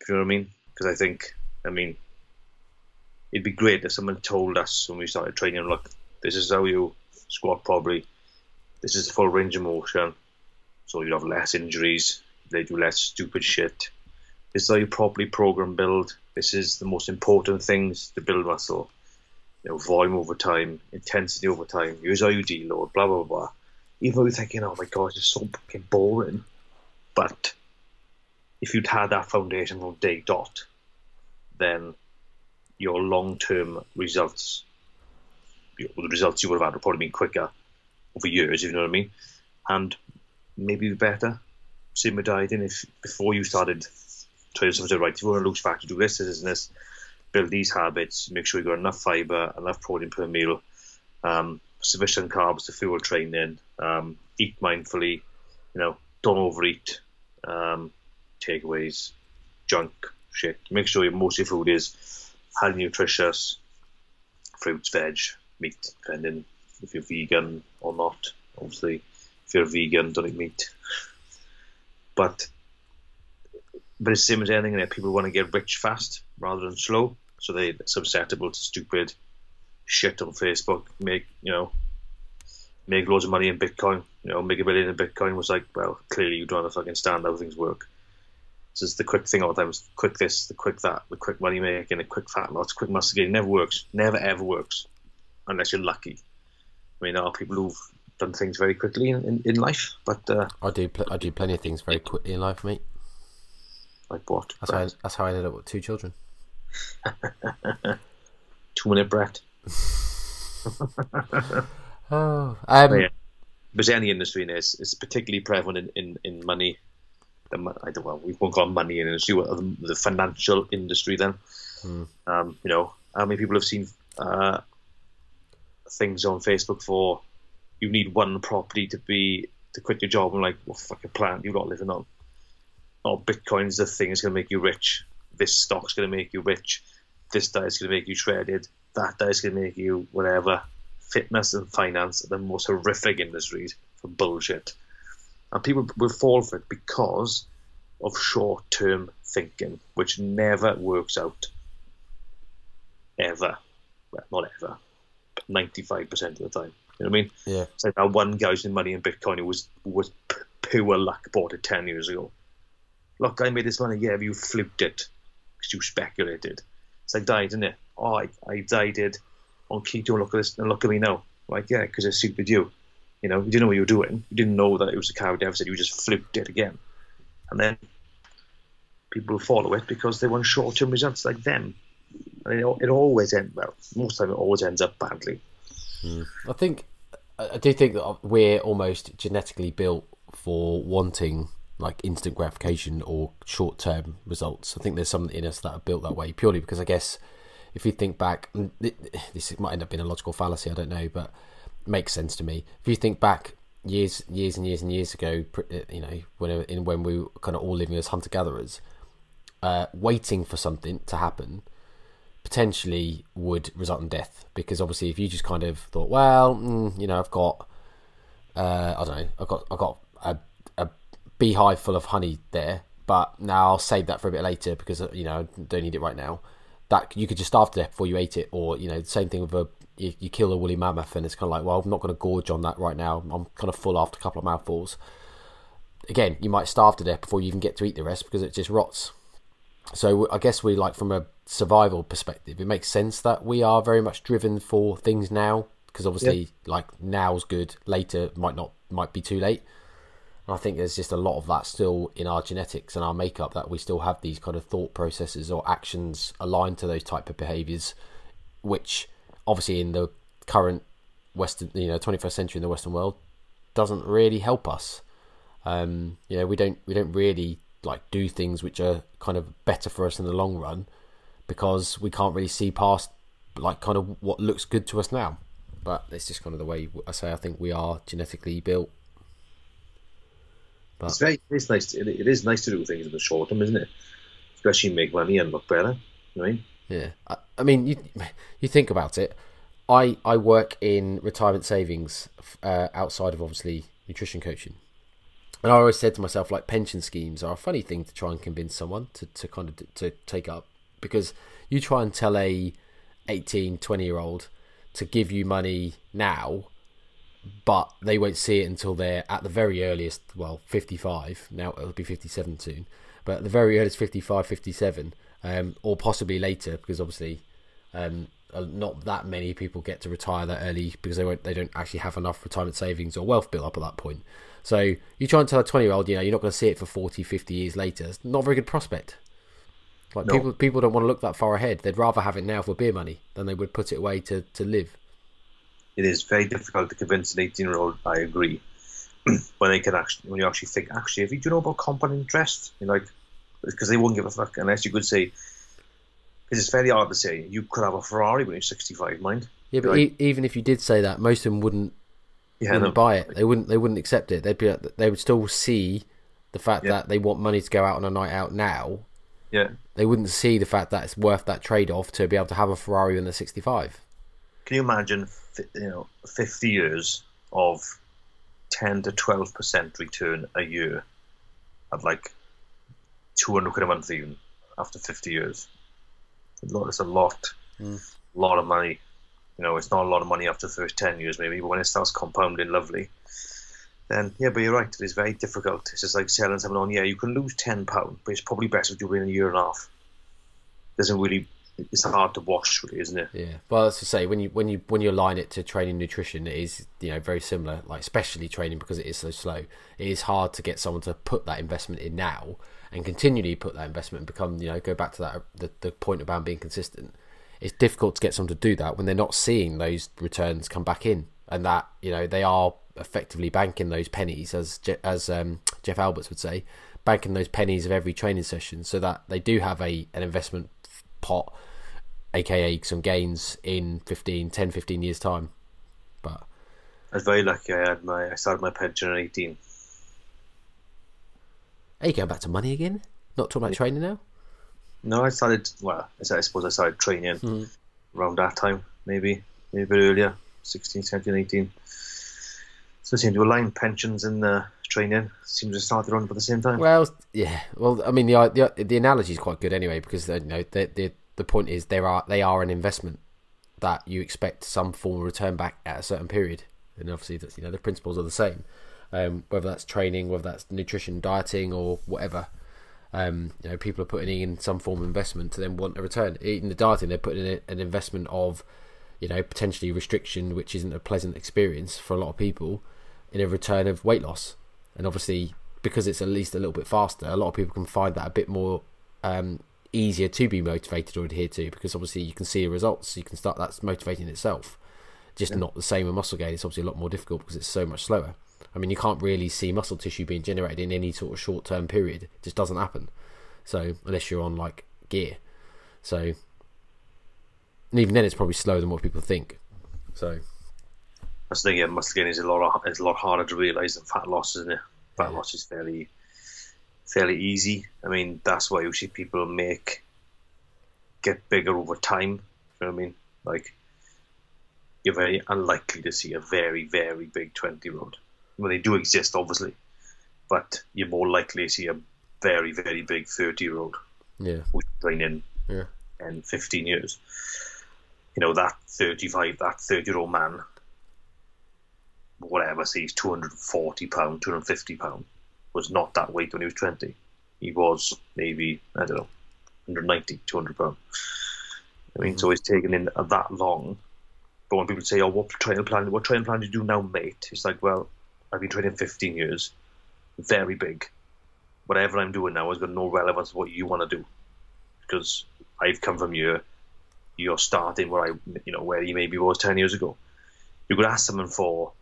Speaker 2: You know what I mean? Because I think, I mean, it'd be great if someone told us when we started training, look, this is how you squat properly. This is the full range of motion, so you'd have less injuries they do less stupid shit. This is how you properly program build. This is the most important things to build muscle. You know, volume over time, intensity over time, use IUD load, blah blah blah. Even though you're thinking, oh my god, it's so fucking boring. But if you'd had that foundation from day dot, then your long term results, the results you would have had would probably been quicker over years, if you know what I mean, and maybe better same with dieting. If before you started trying to say, right, if you want to lose fat, to do this, this, and this, build these habits, make sure you got enough fiber, enough protein per meal, um, sufficient carbs to fuel training, um, eat mindfully, you know, don't overeat, um, takeaways, junk shit. Make sure your most of your food is highly nutritious, fruits, veg, meat, depending if you're vegan or not. Obviously, if you're vegan, don't eat meat. But but it's the same as anything that people want to get rich fast rather than slow. So they're susceptible to stupid shit on Facebook. Make you know make loads of money in Bitcoin. You know, make a billion in Bitcoin was like, well, clearly you don't fucking stand how things work. So it's the quick thing all the time. It's quick this, the quick that, the quick money making, the quick fat loss, quick muscle gain. Never works. Never ever works, unless you're lucky. I mean, there are people who've done things very quickly in, in, in life. But uh,
Speaker 1: I do pl- I do plenty of things very quickly in life, mate.
Speaker 2: Like what?
Speaker 1: That's how I, that's how I ended up with two children.
Speaker 2: Two minute Brett.
Speaker 1: Oh, um,
Speaker 2: But yeah, but any industry in this is particularly prevalent in, in, in money. The, I don't well, we won't call money in industry, the, the financial industry. Then, um, you know, how many people have seen uh, things on Facebook for you need one property to be to quit your job and like what fucking planet you got living on? Oh, Bitcoin's the thing that's going to make you rich. This stock's going to make you rich. This diet's going to make you shredded. That diet's going to make you whatever. Fitness and finance are the most horrific industries for bullshit. And people will fall for it because of short term thinking, which never works out. Ever. Well, not ever, but 95% of the time. You know what I mean?
Speaker 1: yeah,
Speaker 2: So like that one guy who's in money in Bitcoin who was, was p- pure luck, bought it 10 years ago. Look, I made this money. Yeah, but you fluked it because you speculated. It's like died, isn't it? Oh, I, I died it on keto. Look at this, and look at me now. Like, yeah, because it suited you. You know, you didn't know what you were doing. You didn't know that it was a calorie deficit. You just fluked it again. And then people follow it because they want short term results like them. And it, it always ends, well, most of the time it always ends up badly.
Speaker 1: I think I do think that we're almost genetically built for wanting like instant gratification or short term results. I think there's some in us that are built that way purely because I guess if you think back, this might end up being a logical fallacy. I don't know, but makes sense to me. If you think back years, years and years and years ago, uh, you know, when when we were kind of all living as hunter gatherers, uh, waiting for something to happen potentially would result in death. Because obviously if you just kind of thought well mm, you know i've got uh, i don't know i've got i've got a, a beehive full of honey there but now i'll save that for a bit later because uh, you know i don't need it right now. That you could just starve to death before you ate it or you know the same thing with a you, you kill a woolly mammoth and it's kind of like well i'm not going to gorge on that right now. I'm kind of full after a couple of mouthfuls. Again you might starve to death before you even get to eat the rest because it just rots. So I guess we like from a survival perspective, it makes sense that we are very much driven for things now because obviously, like now's good, later might not might be too late. And I think there's just a lot of that still in our genetics and our makeup that we still have these kind of thought processes or actions aligned to those type of behaviors, which obviously in the current Western, you know, 21st century in the Western world, doesn't really help us. Um, you know, we don't we don't really like do things which are kind of better for us in the long run because we can't really see past like kind of what looks good to us now. But it's just kind of the way I say I think we are genetically built. But
Speaker 2: It's very, it's nice. To, it is nice to do things in the short term, isn't it? Especially make money and look better. You know I mean?
Speaker 1: Yeah, I, I mean, you you think about it. I I work in retirement savings uh, outside of obviously nutrition coaching, and I always said to myself like pension schemes are a funny thing to try and convince someone to, to kind of to take up because you try and tell a 18, 20 year old to give you money now, but they won't see it until they're at the very earliest, well, 55. Now it'll be 57 soon, but at the very earliest 55, 57, um, or possibly later because obviously um, not that many people get to retire that early because they won't, they don't actually have enough retirement savings or wealth built up at that point. So you try and tell a 20 year old, you know, you're not going to see it for 40, 50 years later. It's not a very good prospect. Like
Speaker 2: No.
Speaker 1: people, people don't want to look that far ahead. They'd rather have it now for beer money than they would put it away to, to live.
Speaker 2: It is very difficult to convince an 18 year old. I agree. when they can actually, when you actually think, actually, if you do you know about compound interest, you're like, because they won't give a fuck unless you could say, because it's very hard to say. You could have a Ferrari when you're 65, mind.
Speaker 1: Yeah, but
Speaker 2: Right.
Speaker 1: e- even if you did say that, most of them wouldn't
Speaker 2: Yeah,
Speaker 1: wouldn't
Speaker 2: no.
Speaker 1: buy it. They wouldn't. They wouldn't accept it. They'd be. like- They would still see the fact
Speaker 2: Yeah.
Speaker 1: that they want money to go out on a night out now.
Speaker 2: Yeah.
Speaker 1: They wouldn't see the fact that it's worth that trade off to be able to have a Ferrari when they're sixty-five.
Speaker 2: Can you imagine, you know, 50 years of 10 to 12 percent return a year at like 200 quid a month even after 50 years? A lot- It's a lot,
Speaker 1: Mm.
Speaker 2: lot of money. You know, it's not a lot of money after the first 10 years maybe, but when it starts compounding lovely, then yeah, but you're right. It is very difficult. It's just like selling someone on. Yeah, you can lose ten pound, but it's probably better to do it in a year and a half. Doesn't really it's hard to watch, really, isn't it?
Speaker 1: Yeah, well, as to say, when you when you when you align it to training nutrition, it is you know very similar. Like especially training because it is so slow, it is hard to get someone to put that investment in now and continually put that investment and become you know go back to that the, the point about being consistent. It's difficult to get someone to do that when they're not seeing those returns come back in, and that you know they are effectively banking those pennies, as Je- as um, Jeff Alberts would say, banking those pennies of every training session, so that they do have a an investment pot, aka some gains in 15, 10, 15 years time. But
Speaker 2: I was very lucky. I had my I started my pension at eighteen.
Speaker 1: are you going back to money again? Not talking about training now.
Speaker 2: No, I started. Well, I said- I suppose I started training
Speaker 1: Mhm.
Speaker 2: around that time, maybe maybe a bit earlier, 16, 17, 18. So it seemed to align pensions and uh, training seems to start around at the same time.
Speaker 1: Well, yeah. Well, I mean, the the, the analogy is quite good anyway because uh, you know the, the the point is there are they are an investment that you expect some form of return back at a certain period, and obviously that's you know the principles are the same. Um, whether that's training, whether that's nutrition, dieting, or whatever. Um, you know, people are putting in some form of investment to then want a return. Eating the dieting, they're putting in an investment of, you know, potentially restriction, which isn't a pleasant experience for a lot of people, in a return of weight loss. And obviously, because it's at least a little bit faster, a lot of people can find that a bit more um, easier to be motivated or adhere to because obviously you can see the results. You can start that's motivating itself. Just not the same with muscle gain. It's obviously a lot more difficult because it's so much slower. I mean, you can't really see muscle tissue being generated in any sort of short term period. It just doesn't happen. So unless you're on like gear, so and even then it's probably slower than what people think. So
Speaker 2: That's the thing. Yeah, muscle gain is a lot of, is a lot harder to realise than fat loss, isn't it? Fat
Speaker 1: Yeah.
Speaker 2: loss is fairly fairly easy. I mean, that's why you see people make get bigger over time. You know what I mean? Like you're very unlikely to see a very very big twenty year old. Well, they do exist, obviously, but you're more likely to see a very very big thirty year old
Speaker 1: yeah,
Speaker 2: who's training
Speaker 1: yeah,
Speaker 2: in 15 years. You know, that 35, that 30 year old man, whatever, say he's 240 pound, 250 pound, was not that weight when he was 20. He was maybe, I don't know, 190, 200 pound. I mean, so mm-hmm. it's taken in that long. But when people say, oh, what training plan, what training plan do you do now, mate? It's like, well, I've been training 15 years, very big. Whatever I'm doing now has got no relevance to what you want to do because I've come from here. You're starting where I, you know, where you maybe was ten years ago. You could ask someone for,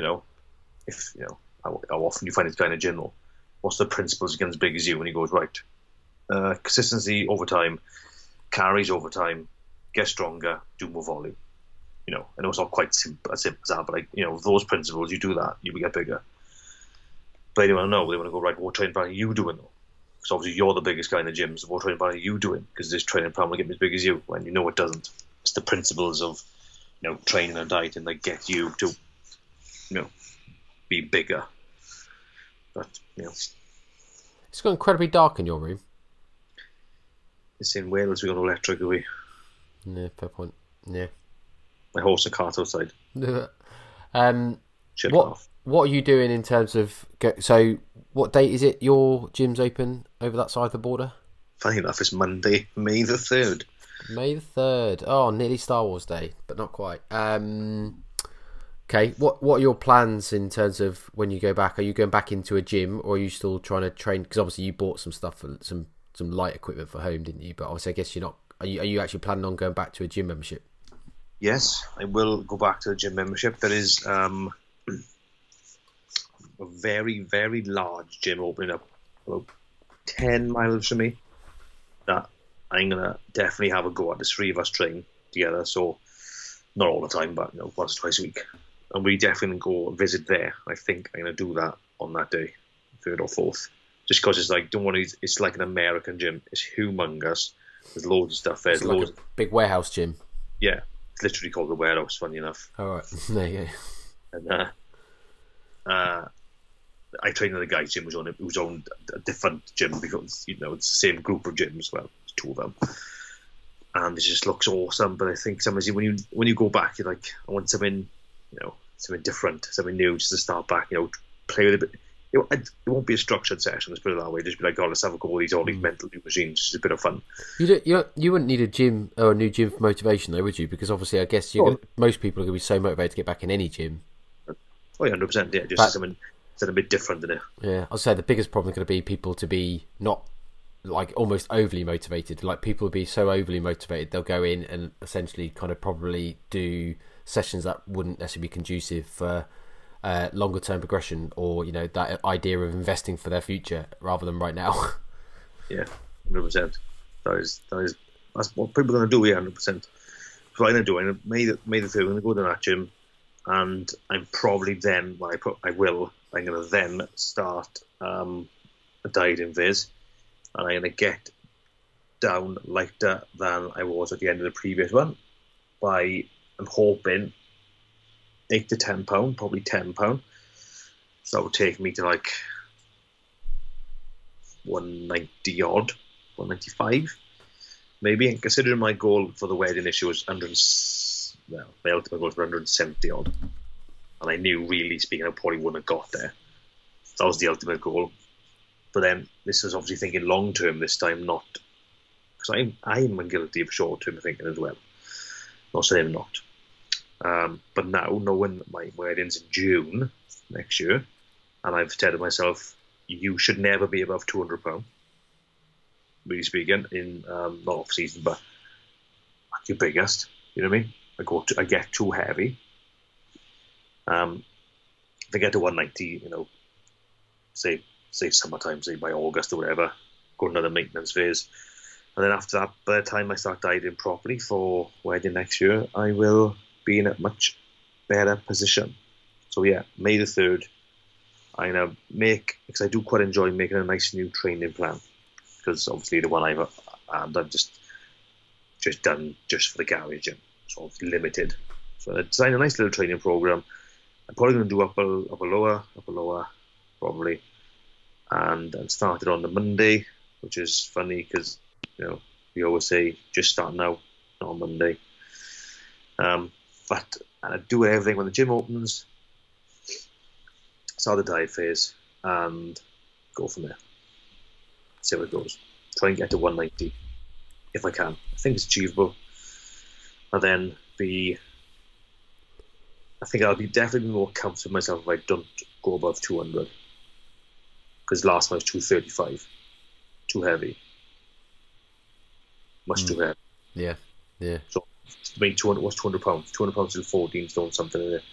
Speaker 2: you know, if you know how, how often you find this guy in a gym. What's the principles against as big as you? And he goes right, uh, consistency over time, carries over time, get stronger, do more volume. You know, I know it's not quite simple, as simple as that, but like you know, those principles, you do that, you get bigger. But they want to know. They want to go right. What training plan are you doing though? because obviously you're the biggest guy in the gym. So what training plan are you doing? Because this training plan will get me as big as you, and you know it doesn't. It's the principles of, you know, training and dieting that get you to, you know, be bigger. But you know,
Speaker 1: it's got incredibly dark in your room.
Speaker 2: it's in Wales. We got electric. We
Speaker 1: Yeah, fair point. Yeah.
Speaker 2: my horse and cart outside.
Speaker 1: um, what
Speaker 2: off.
Speaker 1: what are you doing in terms of go, so? What date is it? Your gym's open over that side of the border.
Speaker 2: Funny enough, it's Monday, May the third.
Speaker 1: May the third. Oh, nearly Star Wars Day, but not quite. Um, okay, what what are your plans in terms of when you go back? Are you going back into a gym, or are you still trying to train? Because obviously you bought some stuff for some some light equipment for home, didn't you? But obviously, I guess you're not. Are you are you actually planning on going back to a gym membership?
Speaker 2: Yes, I will go back to the gym membership. There is um, a very, very large gym opening up about 10 miles from me that I'm to definitely have a go at. The three of us train together, so not all the time, but you know, once or twice a week. And we definitely go visit there. I think I'm going to do that on that day, third or fourth. Just because it's like, don't worry, it's like an American gym. It's humongous. There's loads of stuff there.
Speaker 1: It's like
Speaker 2: loads,
Speaker 1: a big warehouse gym.
Speaker 2: yeah, it's literally called the warehouse, funny enough.
Speaker 1: All right, there you go.
Speaker 2: and uh, uh, I trained in a guy's gym who's on it. who's owned a different gym because you know it's the same group of gyms. Well, it's two of them, and it just looks awesome. But I think sometimes when you when you go back, you're like, I want something, you know, something different, something new, just to start back. You know, play with a bit, it, it won't be a structured session. Let's put it that way. Just be like, oh, let's have a go with these all these
Speaker 1: Hmm.
Speaker 2: mental new machines. It's a bit of fun.
Speaker 1: You don't, you don't, you wouldn't need a gym or a new gym for motivation though, would you? Because obviously, I guess you
Speaker 2: Oh.
Speaker 1: most people are going to be so motivated to get back in any gym.
Speaker 2: Oh, yeah, hundred percent. Yeah, just
Speaker 1: But-
Speaker 2: something, something a bit different than it.
Speaker 1: Yeah, I'd say the biggest problem is going to be people to be not like almost overly motivated. Like people will be so overly motivated, they'll go in and essentially kind of probably do sessions that wouldn't necessarily be conducive for uh, longer term progression or you know that idea of investing for their future rather than right now.
Speaker 2: Yeah, hundred percent. That is that is that's what people are going to do. Yeah, hundred percent. So I'm going to do. May the May the. I'm going to go to that gym, and I'm probably then when I put I will. I'm going to then start um, a dieting viz, and I'm going to get down lighter than I was at the end of the previous one. By I'm hoping eight to ten pound, probably ten pound. So that would take me to like 190 odd, 195 maybe. And considering my goal for the wedding issue was 100, well, my ultimate goal was 170 odd, and I knew really speaking, I probably wouldn't have got there. That was the ultimate goal. But then this was obviously thinking long term this time, not because I'm I'm guilty of short term thinking as well. Not saying I'm not. Um, but now, knowing that my wedding's in June next year, and I've said to myself, you should never be above two hundred pound. Really speaking, in um, not off season, but at your biggest. You know what I mean? I go, to, I get too heavy. Um, if I get to one ninety, you know, say say summertime, say by August or whatever, go another maintenance phase, and then after that, by the time I start dieting properly for wedding next year, I will be in a much better position. So yeah, May the third, I'm gonna make because I do quite enjoy making a nice new training plan because obviously the one I've and I've just just done just for the garage and sort of limited. So I designed a nice little training program. I'm probably going to do upper upper lower upper lower probably, and and started on the Monday, which is funny because you know we always say just start now, not on Monday. Um, but and I do everything when the gym opens. Start the diet phase and go from there. See how it goes. Try and get to 190 if I can. I think it's achievable. And then be. I think I'll be definitely more comfortable with myself if I don't go above 200. Because last one was 235. Too heavy. Much hmm. too heavy.
Speaker 1: yeah, yeah,
Speaker 2: So, I mean, 200 was 200 pounds. 200 pounds is 14 stone something in it.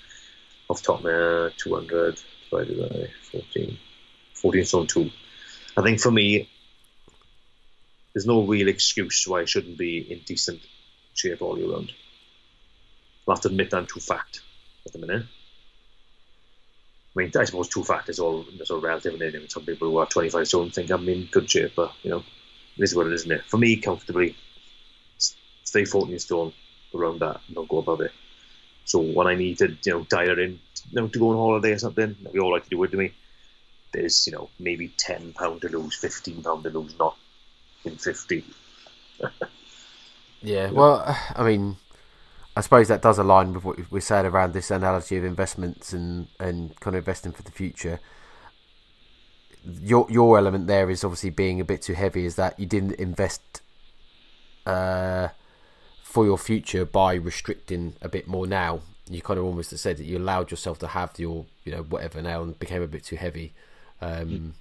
Speaker 2: Off top, man, 200 divided by 14. 14 stone 2. I think for me, there's no real excuse why I shouldn't be in decent shape all year round. I'll have to admit that I'm too fat at the minute. I mean, I suppose too fat is all, is all relative, and some people who are 25 stone think I'm in good shape, but, you know, it is what it is, isn't it? For me, comfortably, stay 14 stone around that and don't go above it. So when I need to, you know, dial in, you know, to go on holiday or something, we all like to do it to me, there's, you know, maybe £10 to lose, £15 to lose, not in 50.
Speaker 1: yeah. Well, I mean, I suppose that does align with what we said around this analogy of investments and and kind of investing for the future. Your your element there is obviously being a bit too heavy. Is that you didn't invest uh, for your future by restricting a bit more now. You kind of almost said that you allowed yourself to have your you know whatever now and became a bit too heavy. Um,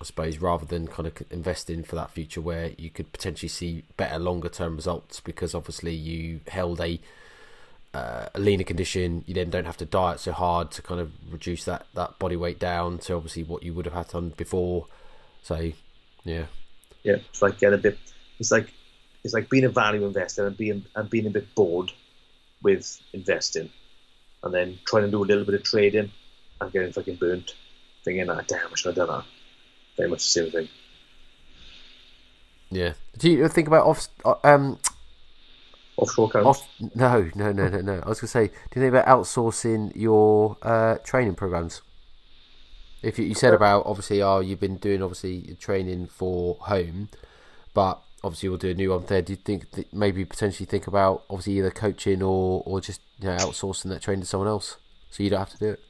Speaker 1: I suppose rather than kind of investing for that future where you could potentially see better longer term results because obviously you held a uh, a leaner condition, you then don't have to diet so hard to kind of reduce that, that body weight down to obviously what you would have had done before. So, yeah,
Speaker 2: Yeah, it's like get a bit. It's like it's like being a value investor and being and being a bit bored with investing, and then trying to do a little bit of trading and getting fucking burnt, thinking, "Ah, damn, I should have done that." Very much the same thing.
Speaker 1: yeah. Do you think about off um
Speaker 2: Offshore accounts.
Speaker 1: off? No, no, no, no, no. I was gonna say, do you think about outsourcing your uh, training programs? If you, you said about obviously, oh, you've been doing obviously training for home, but obviously we'll do a new one there. Do you think maybe potentially think about obviously either coaching or or just you know outsourcing that training to someone else so you don't have to do it?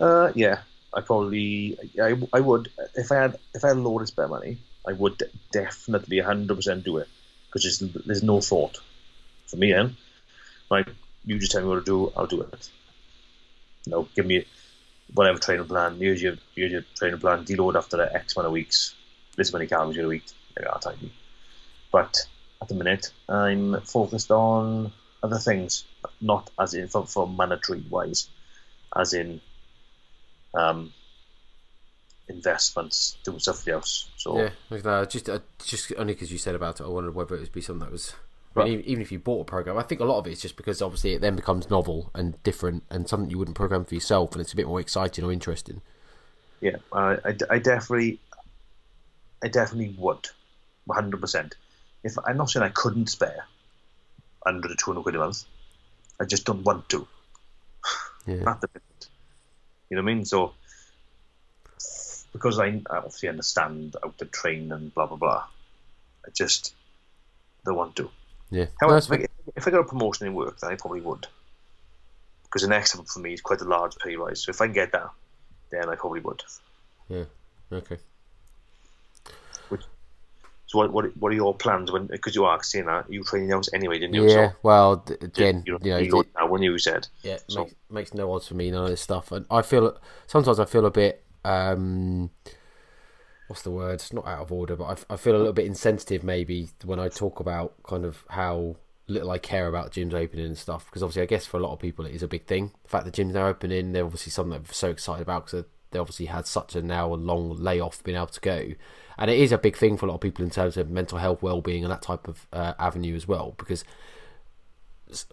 Speaker 2: Uh, yeah, I probably I, I would if I had if I had a load of spare money, I would definitely hundred percent do it because there's, there's no thought for me. Then, like you just tell me what to do, I'll do it. You know, give me whatever training plan. Here's your here's your training plan. Deload after X amount of weeks. This many calories a week. There you are, tiny. But at the minute, I'm focused on other things, not as in for, for monetary wise, as in um, investments, doing stuff for the. So
Speaker 1: Yeah, like that. just uh, just only because you said about it, I wondered whether it would be something that was. I mean, even, even if you bought a program, I think a lot of it is just because obviously it then becomes novel and different and something you wouldn't program for yourself, and it's a bit more exciting or interesting.
Speaker 2: yeah, I, I, I definitely, I definitely would, one hundred percent. If I'm not saying I couldn't spare under the two hundred quid a month, I just don't want to.
Speaker 1: Yeah,
Speaker 2: At the minute, you know what I mean? So because I, I obviously understand how to train and blah blah blah, I just don't want to.
Speaker 1: yeah.
Speaker 2: However,
Speaker 1: No,
Speaker 2: if, I, if I got a promotion in work, then I probably would. Because the next step for me is quite a large pay rise. So if I can get that, then I probably would.
Speaker 1: yeah. Okay.
Speaker 2: So what what, what are your plans when? Because you are saying that you training hours anyway, didn't you?
Speaker 1: Yeah.
Speaker 2: So
Speaker 1: Well, again,
Speaker 2: you,
Speaker 1: you know,
Speaker 2: you when you said.
Speaker 1: Yeah,
Speaker 2: So-
Speaker 1: makes, makes no odds for me none of this stuff, and I feel sometimes I feel a bit um, what's the word? It's not out of order, but I feel a little bit insensitive maybe when I talk about kind of how little I care about gyms opening and stuff. Because obviously, I guess for a lot of people, it is a big thing. The fact that gyms are opening, they're obviously something they're so excited about because they obviously had such a now a long layoff being able to go, and it is a big thing for a lot of people in terms of mental health, well being, and that type of uh, avenue as well. Because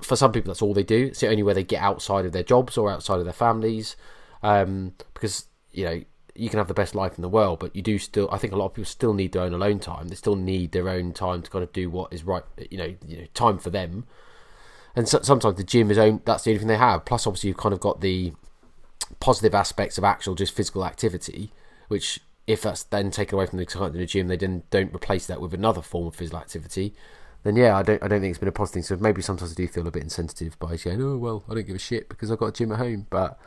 Speaker 1: for some people that's all they do. It's the only way they get outside of their jobs or outside of their families. Um, because you know you can have the best life in the world, but you do still. I think a lot of people still need their own alone time. They still need their own time to kind of do what is right. You know, you know time for them. And so, sometimes the gym is own. That's the only thing they have. Plus, obviously, you've kind of got the positive aspects of actual just physical activity, which if that's then taken away from the excitement in the gym, they then don't replace that with another form of physical activity. Then yeah, I don't I don't think it's been a positive thing. So maybe sometimes I do feel a bit insensitive by saying, oh well, I don't give a shit because I've got a gym at home. But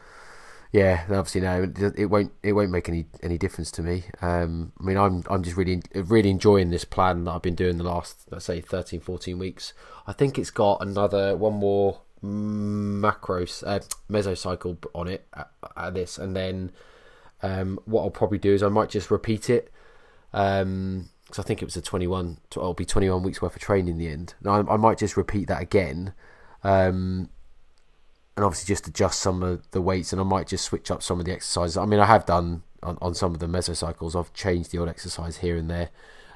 Speaker 1: yeah, obviously no, it, won't it won't make any any difference to me. Um, I mean, I'm I'm just really really enjoying this plan that I've been doing the last let's say 13, 14 weeks. I think it's got another one more macros uh, mesocycle on it at, at this, and then um, what I'll probably do is I might just repeat it. Um, because I think it was a 21, tw- it'll be 21 weeks worth of training in the end. And I, I might just repeat that again. Um, and obviously just adjust some of the weights and I might just switch up some of the exercises. I mean, I have done on, on some of the mesocycles, I've changed the odd exercise here and there,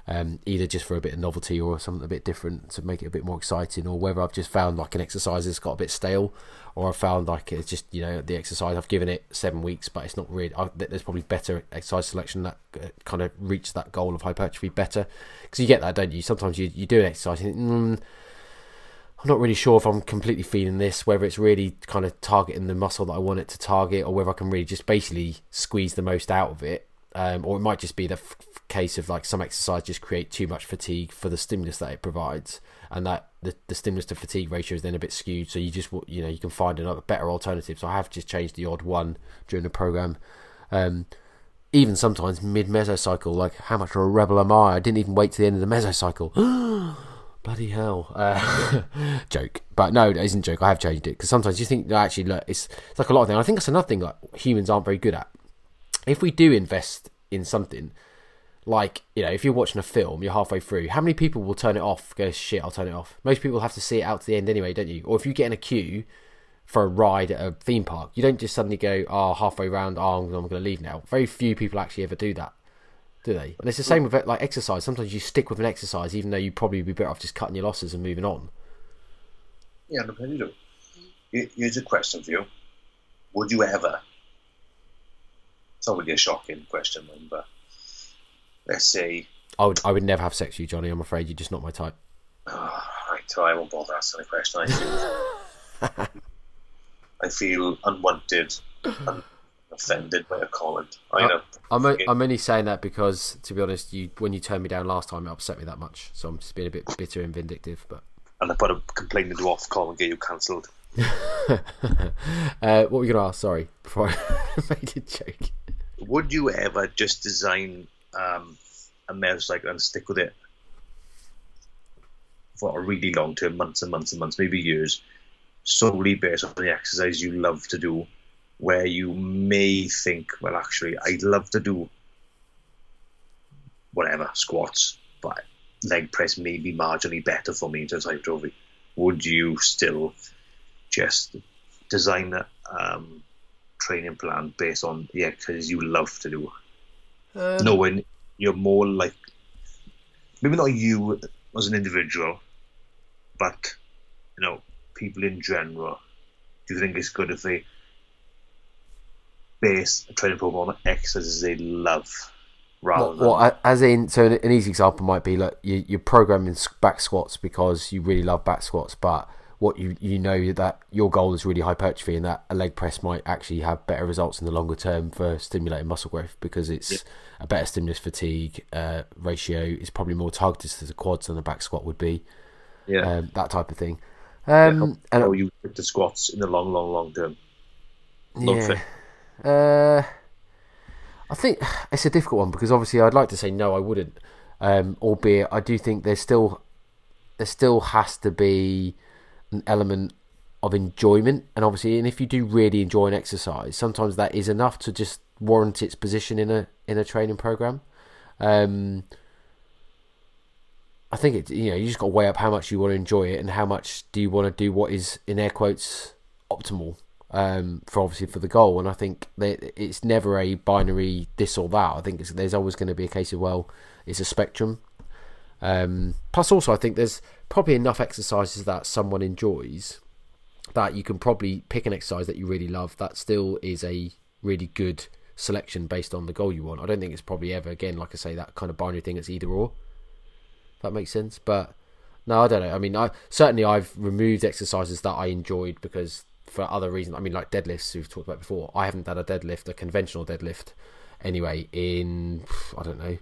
Speaker 1: um, either just for a bit of novelty or something a bit different to make it a bit more exciting, or whether I've just found like an exercise that's got a bit stale, or I've found like it's just, you know, the exercise, I've given it seven weeks, but it's not really, I, there's probably better exercise selection that uh, kind of reach that goal of hypertrophy better. Because you get that, don't you? Sometimes you, you do an exercise and mm, I'm not really sure if I'm completely feeling this, whether it's really kind of targeting the muscle that I want it to target, or whether I can really just basically squeeze the most out of it. Um, or it might just be the f- case of like some exercise just create too much fatigue for the stimulus that it provides, and that the, the stimulus to fatigue ratio is then a bit skewed. So you just you know you can find another better alternative. So I have just changed the odd one during the program. Um, even sometimes mid mesocycle, like how much of a rebel am I? I didn't even wait to the end of the mesocycle. Bloody hell! Uh, joke, but no, it isn't joke. I have changed it because sometimes you think no, actually, look, it's, it's like a lot of things. I think that's another thing like humans aren't very good at. If we do invest in something, like you know, if you're watching a film, you're halfway through. How many people will turn it off? Go shit, I'll turn it off. Most people have to see it out to the end anyway, don't you? Or if you get in a queue for a ride at a theme park, you don't just suddenly go, oh, halfway round, oh, I'm, going to leave now. Very few people actually ever do that do they? And it's the same with like exercise. Sometimes you stick with an exercise, even though you probably be better off just cutting your losses and moving on.
Speaker 2: Yeah. Here- Here's a question for you: Would you ever? It's not really a shocking question, but let's see.
Speaker 1: I would, I would never have sex with you, Johnny. I'm afraid you're just not my type.
Speaker 2: oh, right, so I won't bother asking a question. I feel, I feel unwanted, and offended by a comment. I know.
Speaker 1: I'm, o- I'm only saying that because, to be honest, you when you turned me down last time, it upset me that much. So I'm just being a bit bitter and vindictive. But
Speaker 2: and I put a complaint into Ofcom and get you cancelled.
Speaker 1: uh, what were you going to ask? Sorry, before I made a joke.
Speaker 2: Would you ever just design um, a mesocycle and stick with it for a really long term, months and months and months, maybe years, solely based on the exercise you love to do, where you may think, well, actually, I'd love to do whatever squats, but leg press may be marginally better for me in terms of hypertrophy. Would you still just design um, training plan based on yeah because you love to do,
Speaker 1: Um,
Speaker 2: knowing you're more like maybe not you as an individual, but you know people in general. Do you think it's good if they base a training program on exercises they love rather
Speaker 1: What,
Speaker 2: than
Speaker 1: what, as in, so an, an easy example might be like you, you're programming back squats because you really love back squats, but what you you know that your goal is really hypertrophy, and that a leg press might actually have better results in the longer term for stimulating muscle growth because it's
Speaker 2: Yeah.
Speaker 1: a better stimulus fatigue uh, ratio. It's probably more targeted to the quads than the back squat would be.
Speaker 2: yeah,
Speaker 1: Um, that type of thing.
Speaker 2: yeah,
Speaker 1: Um, and
Speaker 2: how you the squats in the long, long, long term. Long fit.
Speaker 1: Uh, I think it's a difficult one because obviously I'd like to say no, I wouldn't. Um, albeit I do think there's still there still has to be an element of enjoyment, and obviously, and if you do really enjoy an exercise, sometimes that is enough to just warrant its position in a in a training program. Um, I think it you know you just got to weigh up how much you want to enjoy it and how much do you want to do what is in air quotes optimal um, for obviously for the goal. And I think that it's never a binary this or that. I think there's always going to be a case of well, it's a spectrum. Um, plus, also I think there's probably enough exercises that someone enjoys that you can probably pick an exercise that you really love that still is a really good selection based on the goal you want. I don't think it's probably ever again, like I say, that kind of binary thing. It's either or. That makes sense, but no, I don't know. I mean, I certainly I've removed exercises that I enjoyed because for other reasons. I mean, like deadlifts we've talked about before. I haven't done a deadlift, a conventional deadlift, anyway. In I don't know,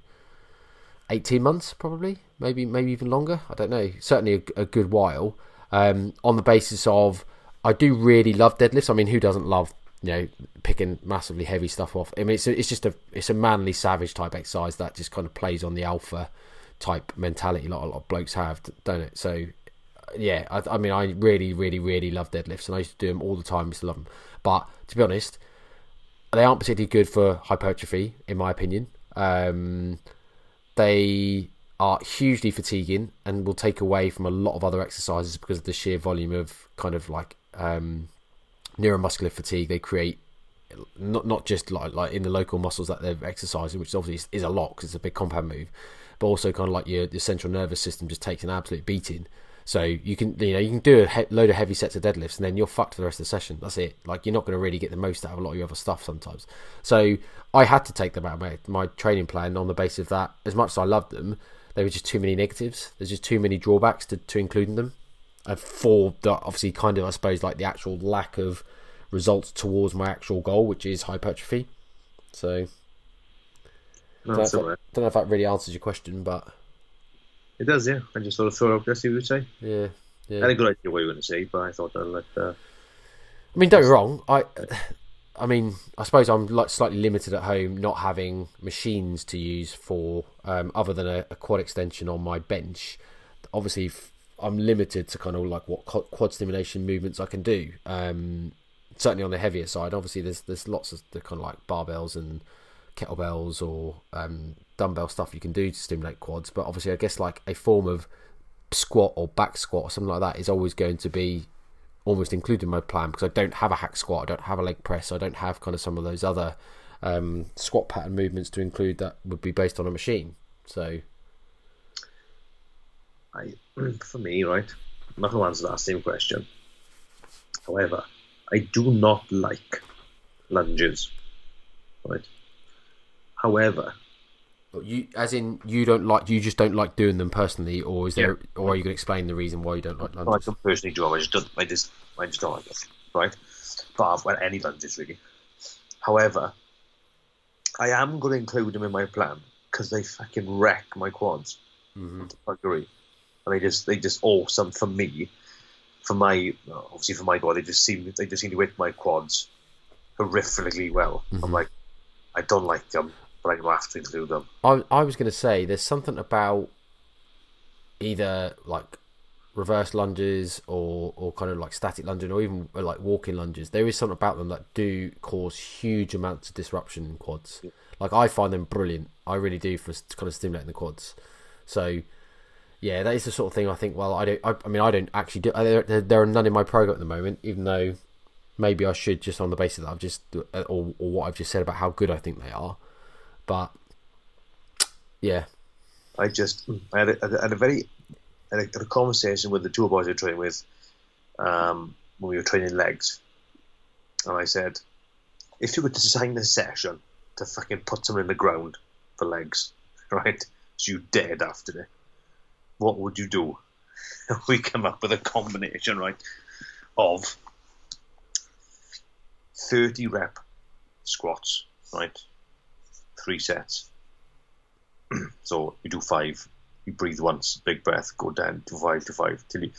Speaker 1: eighteen months probably, maybe maybe even longer. I don't know. Certainly a, a good while. Um, on the basis of I do really love deadlifts. I mean, who doesn't love you know picking massively heavy stuff off? I mean, it's a, it's just a it's a manly savage type exercise that just kind of plays on the alpha type mentality like a lot of blokes have, don't it? So yeah, I, I mean, I really, really, really love deadlifts, and I used to do them all the time. Used to love them, but to be honest, they aren't particularly good for hypertrophy, in my opinion. Um, they are hugely fatiguing and will take away from a lot of other exercises because of the sheer volume of kind of like um, neuromuscular fatigue they create. Not not just like like in the local muscles that they're exercising, which obviously is, a lot because it's a big compound move, but also kind of like your your central nervous system just takes an absolute beating. So you can you know you can do a he- load of heavy sets of deadlifts and then you're fucked for the rest of the session. That's it. Like you're not going to really get the most out of a lot of your other stuff sometimes. So I had to take them out of my, my training plan on the basis of that. As much as I loved them, there were just too many negatives. There's just too many drawbacks to to include in them. And for the obviously kind of I suppose like the actual lack of results towards my actual goal, which is hypertrophy. So don't, know
Speaker 2: all
Speaker 1: if
Speaker 2: right.
Speaker 1: that, don't know if that really answers your question, but
Speaker 2: It does, yeah. I just sort of thought out there, see what you say.
Speaker 1: yeah, yeah.
Speaker 2: I had a good idea what you were going to say, but I thought I'd let. Uh,
Speaker 1: I mean, don't get wrong. I, I mean, I suppose I'm like slightly limited at home, not having machines to use for um, other than a, a quad extension on my bench. Obviously, I'm limited to kind of like what quad stimulation movements I can do. Um, certainly on the heavier side. Obviously, there's there's lots of the kind of like barbells and kettlebells or um, dumbbell stuff you can do to stimulate quads. But obviously, I guess like a form of squat or back squat or something like that is always going to be almost included in my plan because I don't have a hack squat, I don't have a leg press, I don't have kind of some of those other um, squat pattern movements to include that would be based on a machine. So
Speaker 2: I, for me, right, I'm not going to answer that same question. However, I do not like lunges, right? However,
Speaker 1: you, as in, you don't like, you just don't like doing them personally, or is there, or are you going to explain the reason why you don't like
Speaker 2: I
Speaker 1: lunges?
Speaker 2: can personally do them. I just don't. I just, I just don't like it, right? But well, any lunges really. However, I am going to include them in my plan because they fucking wreck my quads.
Speaker 1: Mhm.
Speaker 2: I agree. And they just, they just awesome for me. For my, obviously for my body, they just seem, they just seem to hit my quads horrifically well. I'm
Speaker 1: Mhm.
Speaker 2: like, I don't like them, but have to include them.
Speaker 1: I I was going to say there's something about either like reverse lunges or or kind of like static lunging or even uh, like walking lunges. There is something about them that do cause huge amounts of disruption in quads. Like I find them brilliant. I really do for kind of stimulating the quads. So yeah, that is the sort of thing I think. Well, I don't. I, I mean, I don't actually do. There, there are none in my program at the moment, even though maybe I should just on the basis that I've just uh, or, or what I've just said about how good I think they are. But yeah,
Speaker 2: I just I had a, I had a very I had a conversation with the two boys I trained with um, when we were training legs, and I said, if you were to design a session to fucking put someone in the ground for legs, right? So you dead after it what would you do? we come up with a combination, right, of 30 rep squats, right? Three sets. so you do five, you breathe once, big breath, go down to five to five till you.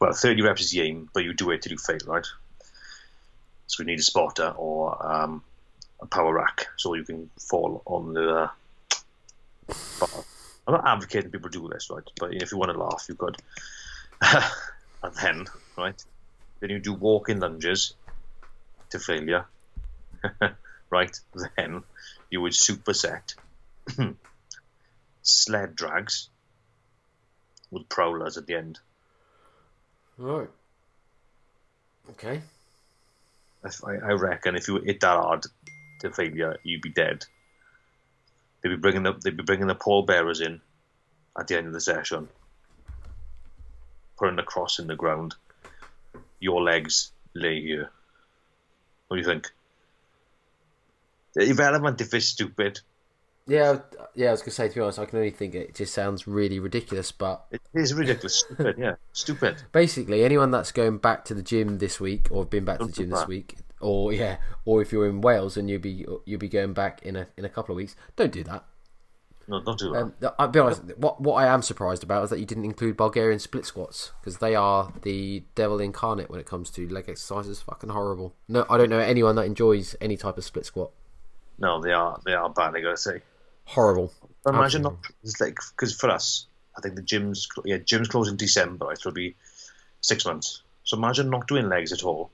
Speaker 2: Well, 30 reps is the aim, but you do it till you fail, right? So we need a spotter or um, a power rack so you can fall on the bar I'm not advocating people do this, right? But if you want to laugh, you could. and then, right, then you do walking lunges to failure, right? Then you would superset sled drags with prowlers at the end.
Speaker 1: Right. Okay.
Speaker 2: I, I reckon if you hit that hard to failure, you'd be dead. They'd be bringing the they'd be bringing the pallbearers in at the end of the session, putting the cross in the ground. Your legs lay here. What do you think? Irrelevant if it's stupid.
Speaker 1: Yeah, yeah. I was gonna say to be honest, I can only think it just sounds really ridiculous, but
Speaker 2: it is ridiculous, stupid. Yeah, stupid.
Speaker 1: Basically, anyone that's going back to the gym this week or been back to the gym this week, or yeah, or if you're in Wales and you'll be you'll be going back in a in a couple of weeks, don't do that.
Speaker 2: No, don't do that. Um,
Speaker 1: I'll be honest. What what I am surprised about is that you didn't include Bulgarian split squats because they are the devil incarnate when it comes to leg exercises. Fucking horrible. No, I don't know anyone that enjoys any type of split squat.
Speaker 2: No, they are they are bad. I gotta say,
Speaker 1: horrible.
Speaker 2: Imagine not it's like because for us, I think the gyms yeah gyms close in December. It'll be six months. So imagine not doing legs at all,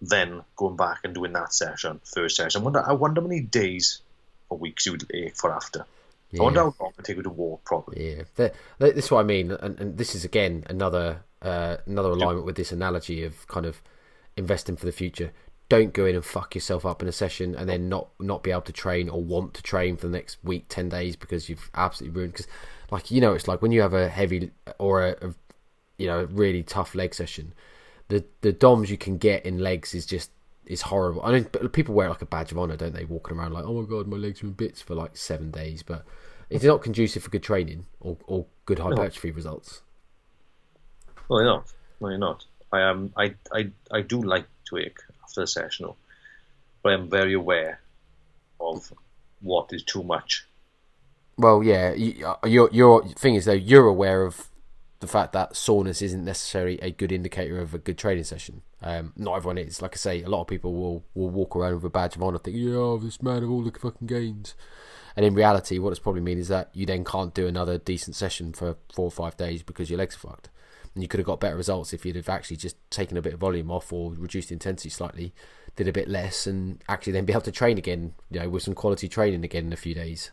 Speaker 2: then going back and doing that session, first session. I wonder I wonder how many days or weeks you would ache for after. Yeah. I wonder how long it take you to walk properly.
Speaker 1: Yeah, the, this is what I mean, and, and this is again another uh, another alignment with this analogy of kind of investing for the future. Don't go in and fuck yourself up in a session and then not not be able to train or want to train for the next week, ten days because you've absolutely ruined. Because, like you know, it's like when you have a heavy or a, a you know really tough leg session, the the DOMs you can get in legs is just is horrible. I mean, people wear like a badge of honor, don't they? Walking around like, oh my god, my legs are in bits for like seven days, but it's not conducive for good training or, or good hypertrophy no. results.
Speaker 2: No, you're not. No, you're not. I am. I, I, I do like Twig after the session, but I am very aware of what is too much.
Speaker 1: Well, yeah, you, your your thing is though you're aware of the fact that soreness isn't necessarily a good indicator of a good training session. Um, not everyone is. Like I say, a lot of people will, will walk around with a badge of honor, think, "Yeah, this man of all the fucking gains." And in reality, what it's probably mean is that you then can't do another decent session for four or five days because your legs are fucked. And you could have got better results if you'd have actually just taken a bit of volume off or reduced intensity slightly, did a bit less, and actually then be able to train again, you know, with some quality training again in a few days.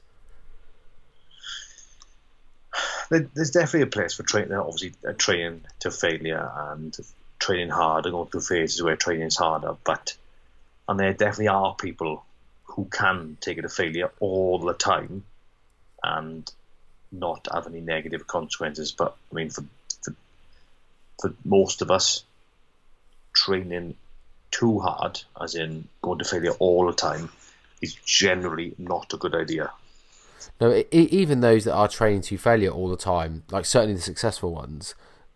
Speaker 2: There's definitely a place for training, obviously, uh, training to failure and training hard and going through phases where training is harder. But and there definitely are people who can take it to failure all the time and not have any negative consequences. But I mean, for for, most of us, training too hard, as in going to failure all the time, is generally not a good idea.
Speaker 1: No, even those that are training to failure all the time, like certainly the successful ones,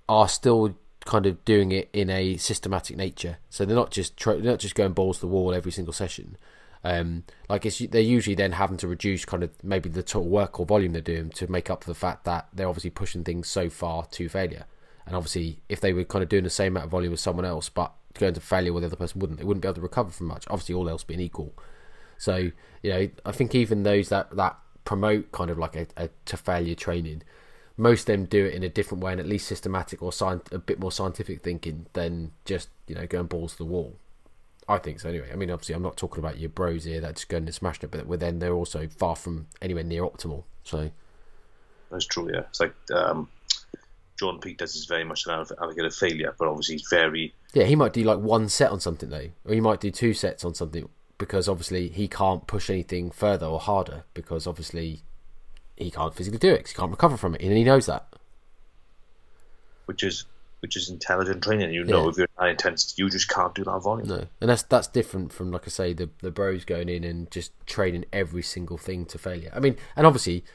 Speaker 1: are still kind of doing it in a systematic nature. So they're not just tra- they're not just going balls to the wall every single session. Um, like they're usually then having to reduce kind of maybe the total work or volume they're doing to make up for the fact that they're obviously pushing things so far to failure. And obviously, if they were kind of doing the same amount of volume as someone else, but going to failure where the other person wouldn't, they wouldn't be able to recover from much. Obviously, all else being equal. So you know, I think even those that that promote kind of like a, a to failure training, most of them do it in a different way and at least systematic or a bit more scientific thinking than just you know going balls to the wall. I think so anyway. I mean, obviously, I'm not talking about your bros here that just going and smashing it, but then they're also far from anywhere near optimal. So
Speaker 2: that's true. Yeah, it's like um, Jordan Peters is very much an advocate of failure, but obviously he's very
Speaker 1: yeah. He might do like one set on something though, or he might do two sets on something because obviously he can't push anything further or harder because obviously he can't physically do it because he can't recover from it, and he knows that.
Speaker 2: Which is which is intelligent training. You know, yeah. if you're high intensity, you just can't do that volume.
Speaker 1: No, and that's that's different from like I say, the the bros going in and just training every single thing to failure. I mean, and obviously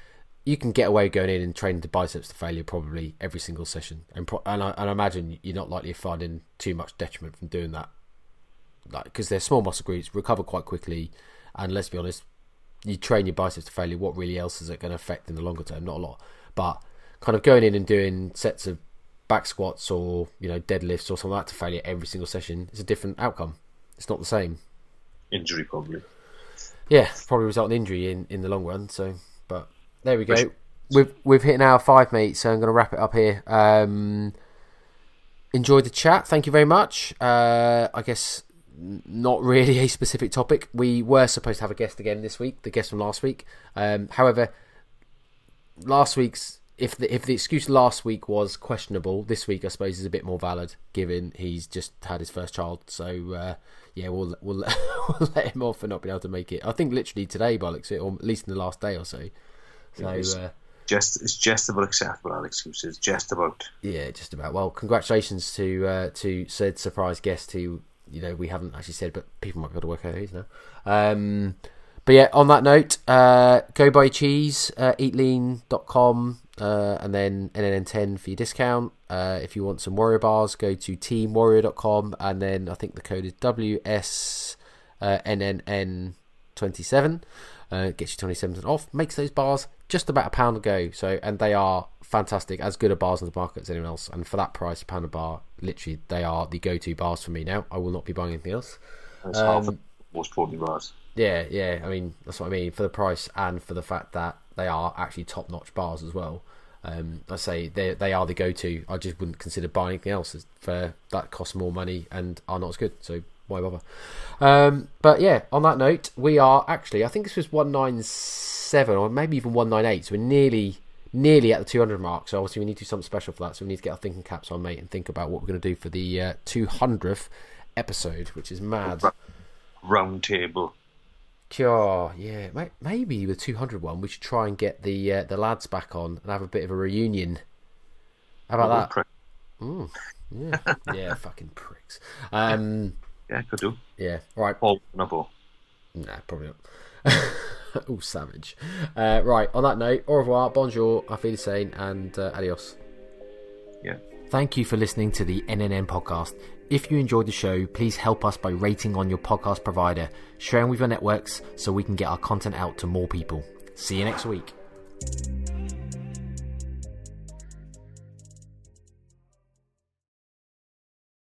Speaker 1: you can get away going in and training the biceps to failure probably every single session, and pro- and, I, and I imagine you're not likely finding too much detriment from doing that, like because they're small muscle groups, recover quite quickly, and let's be honest, you train your biceps to failure. What really else is it going to affect in the longer term? Not a lot, but kind of going in and doing sets of back squats or you know deadlifts or something like that to failure every single session is a different outcome. It's not the same.
Speaker 2: Injury probably.
Speaker 1: Yeah, probably result in injury in, in the long run. So, but there we go. We've we've hit an hour five, mate. So I'm going to wrap it up here. Um, enjoyed the chat. Thank you very much. Uh, I guess not really a specific topic. We were supposed to have a guest again this week. The guest from last week. Um, however, last week's if the if the excuse last week was questionable, this week I suppose is a bit more valid, given he's just had his first child. So uh, yeah, we'll we'll, we'll let him off for not being able to make it. I think literally today, by looks or at least in the last day or so. So
Speaker 2: it's uh, just it's just about acceptable that excuse. It's just about
Speaker 1: yeah, just about. Well, congratulations to uh, to said surprise guest who you know we haven't actually said, but people might be able to work out who he is now. Um, but yeah, on that note, uh, go buy cheese, uh, eatlean.com, uh, and then NNN10 for your discount. Uh, if you want some Warrior bars, go to teamwarrior.com, and then I think the code is WSNNN27. Uh, gets you 27% off. Makes those bars just about a pound a go. So, and they are fantastic, as good a bars in the market as anyone else. And for that price, a pound a bar, literally, they are the go-to bars for me now. I will not be buying anything else.
Speaker 2: That's um, half most 40 bars.
Speaker 1: Yeah, yeah. I mean, that's what I mean for the price and for the fact that they are actually top-notch bars as well. Um, I say they they are the go-to. I just wouldn't consider buying anything else for that costs more money and are not as good. So why bother? Um, but yeah, on that note, we are actually I think this was one nine seven or maybe even one nine eight. So we're nearly nearly at the two hundred mark. So obviously we need to do something special for that. So we need to get our thinking caps on, mate, and think about what we're going to do for the uh, two uh, hundredth episode, which is mad.
Speaker 2: Round table.
Speaker 1: Sure, yeah, maybe the 200 one, we should try and get the uh, the lads back on and have a bit of a reunion. How about that? Mm, yeah, yeah, fucking pricks. Um,
Speaker 2: yeah, could do.
Speaker 1: Yeah, right.
Speaker 2: Paul, no Paul.
Speaker 1: Nah, probably not. oh, savage. Uh, right, on that note, au revoir, bonjour, auf Wiedersehen, and uh, adios.
Speaker 2: Yeah.
Speaker 1: Thank you for listening to the NNN podcast. If you enjoyed the show, please help us by rating on your podcast provider, sharing with your networks so we can get our content out to more people. See you next week.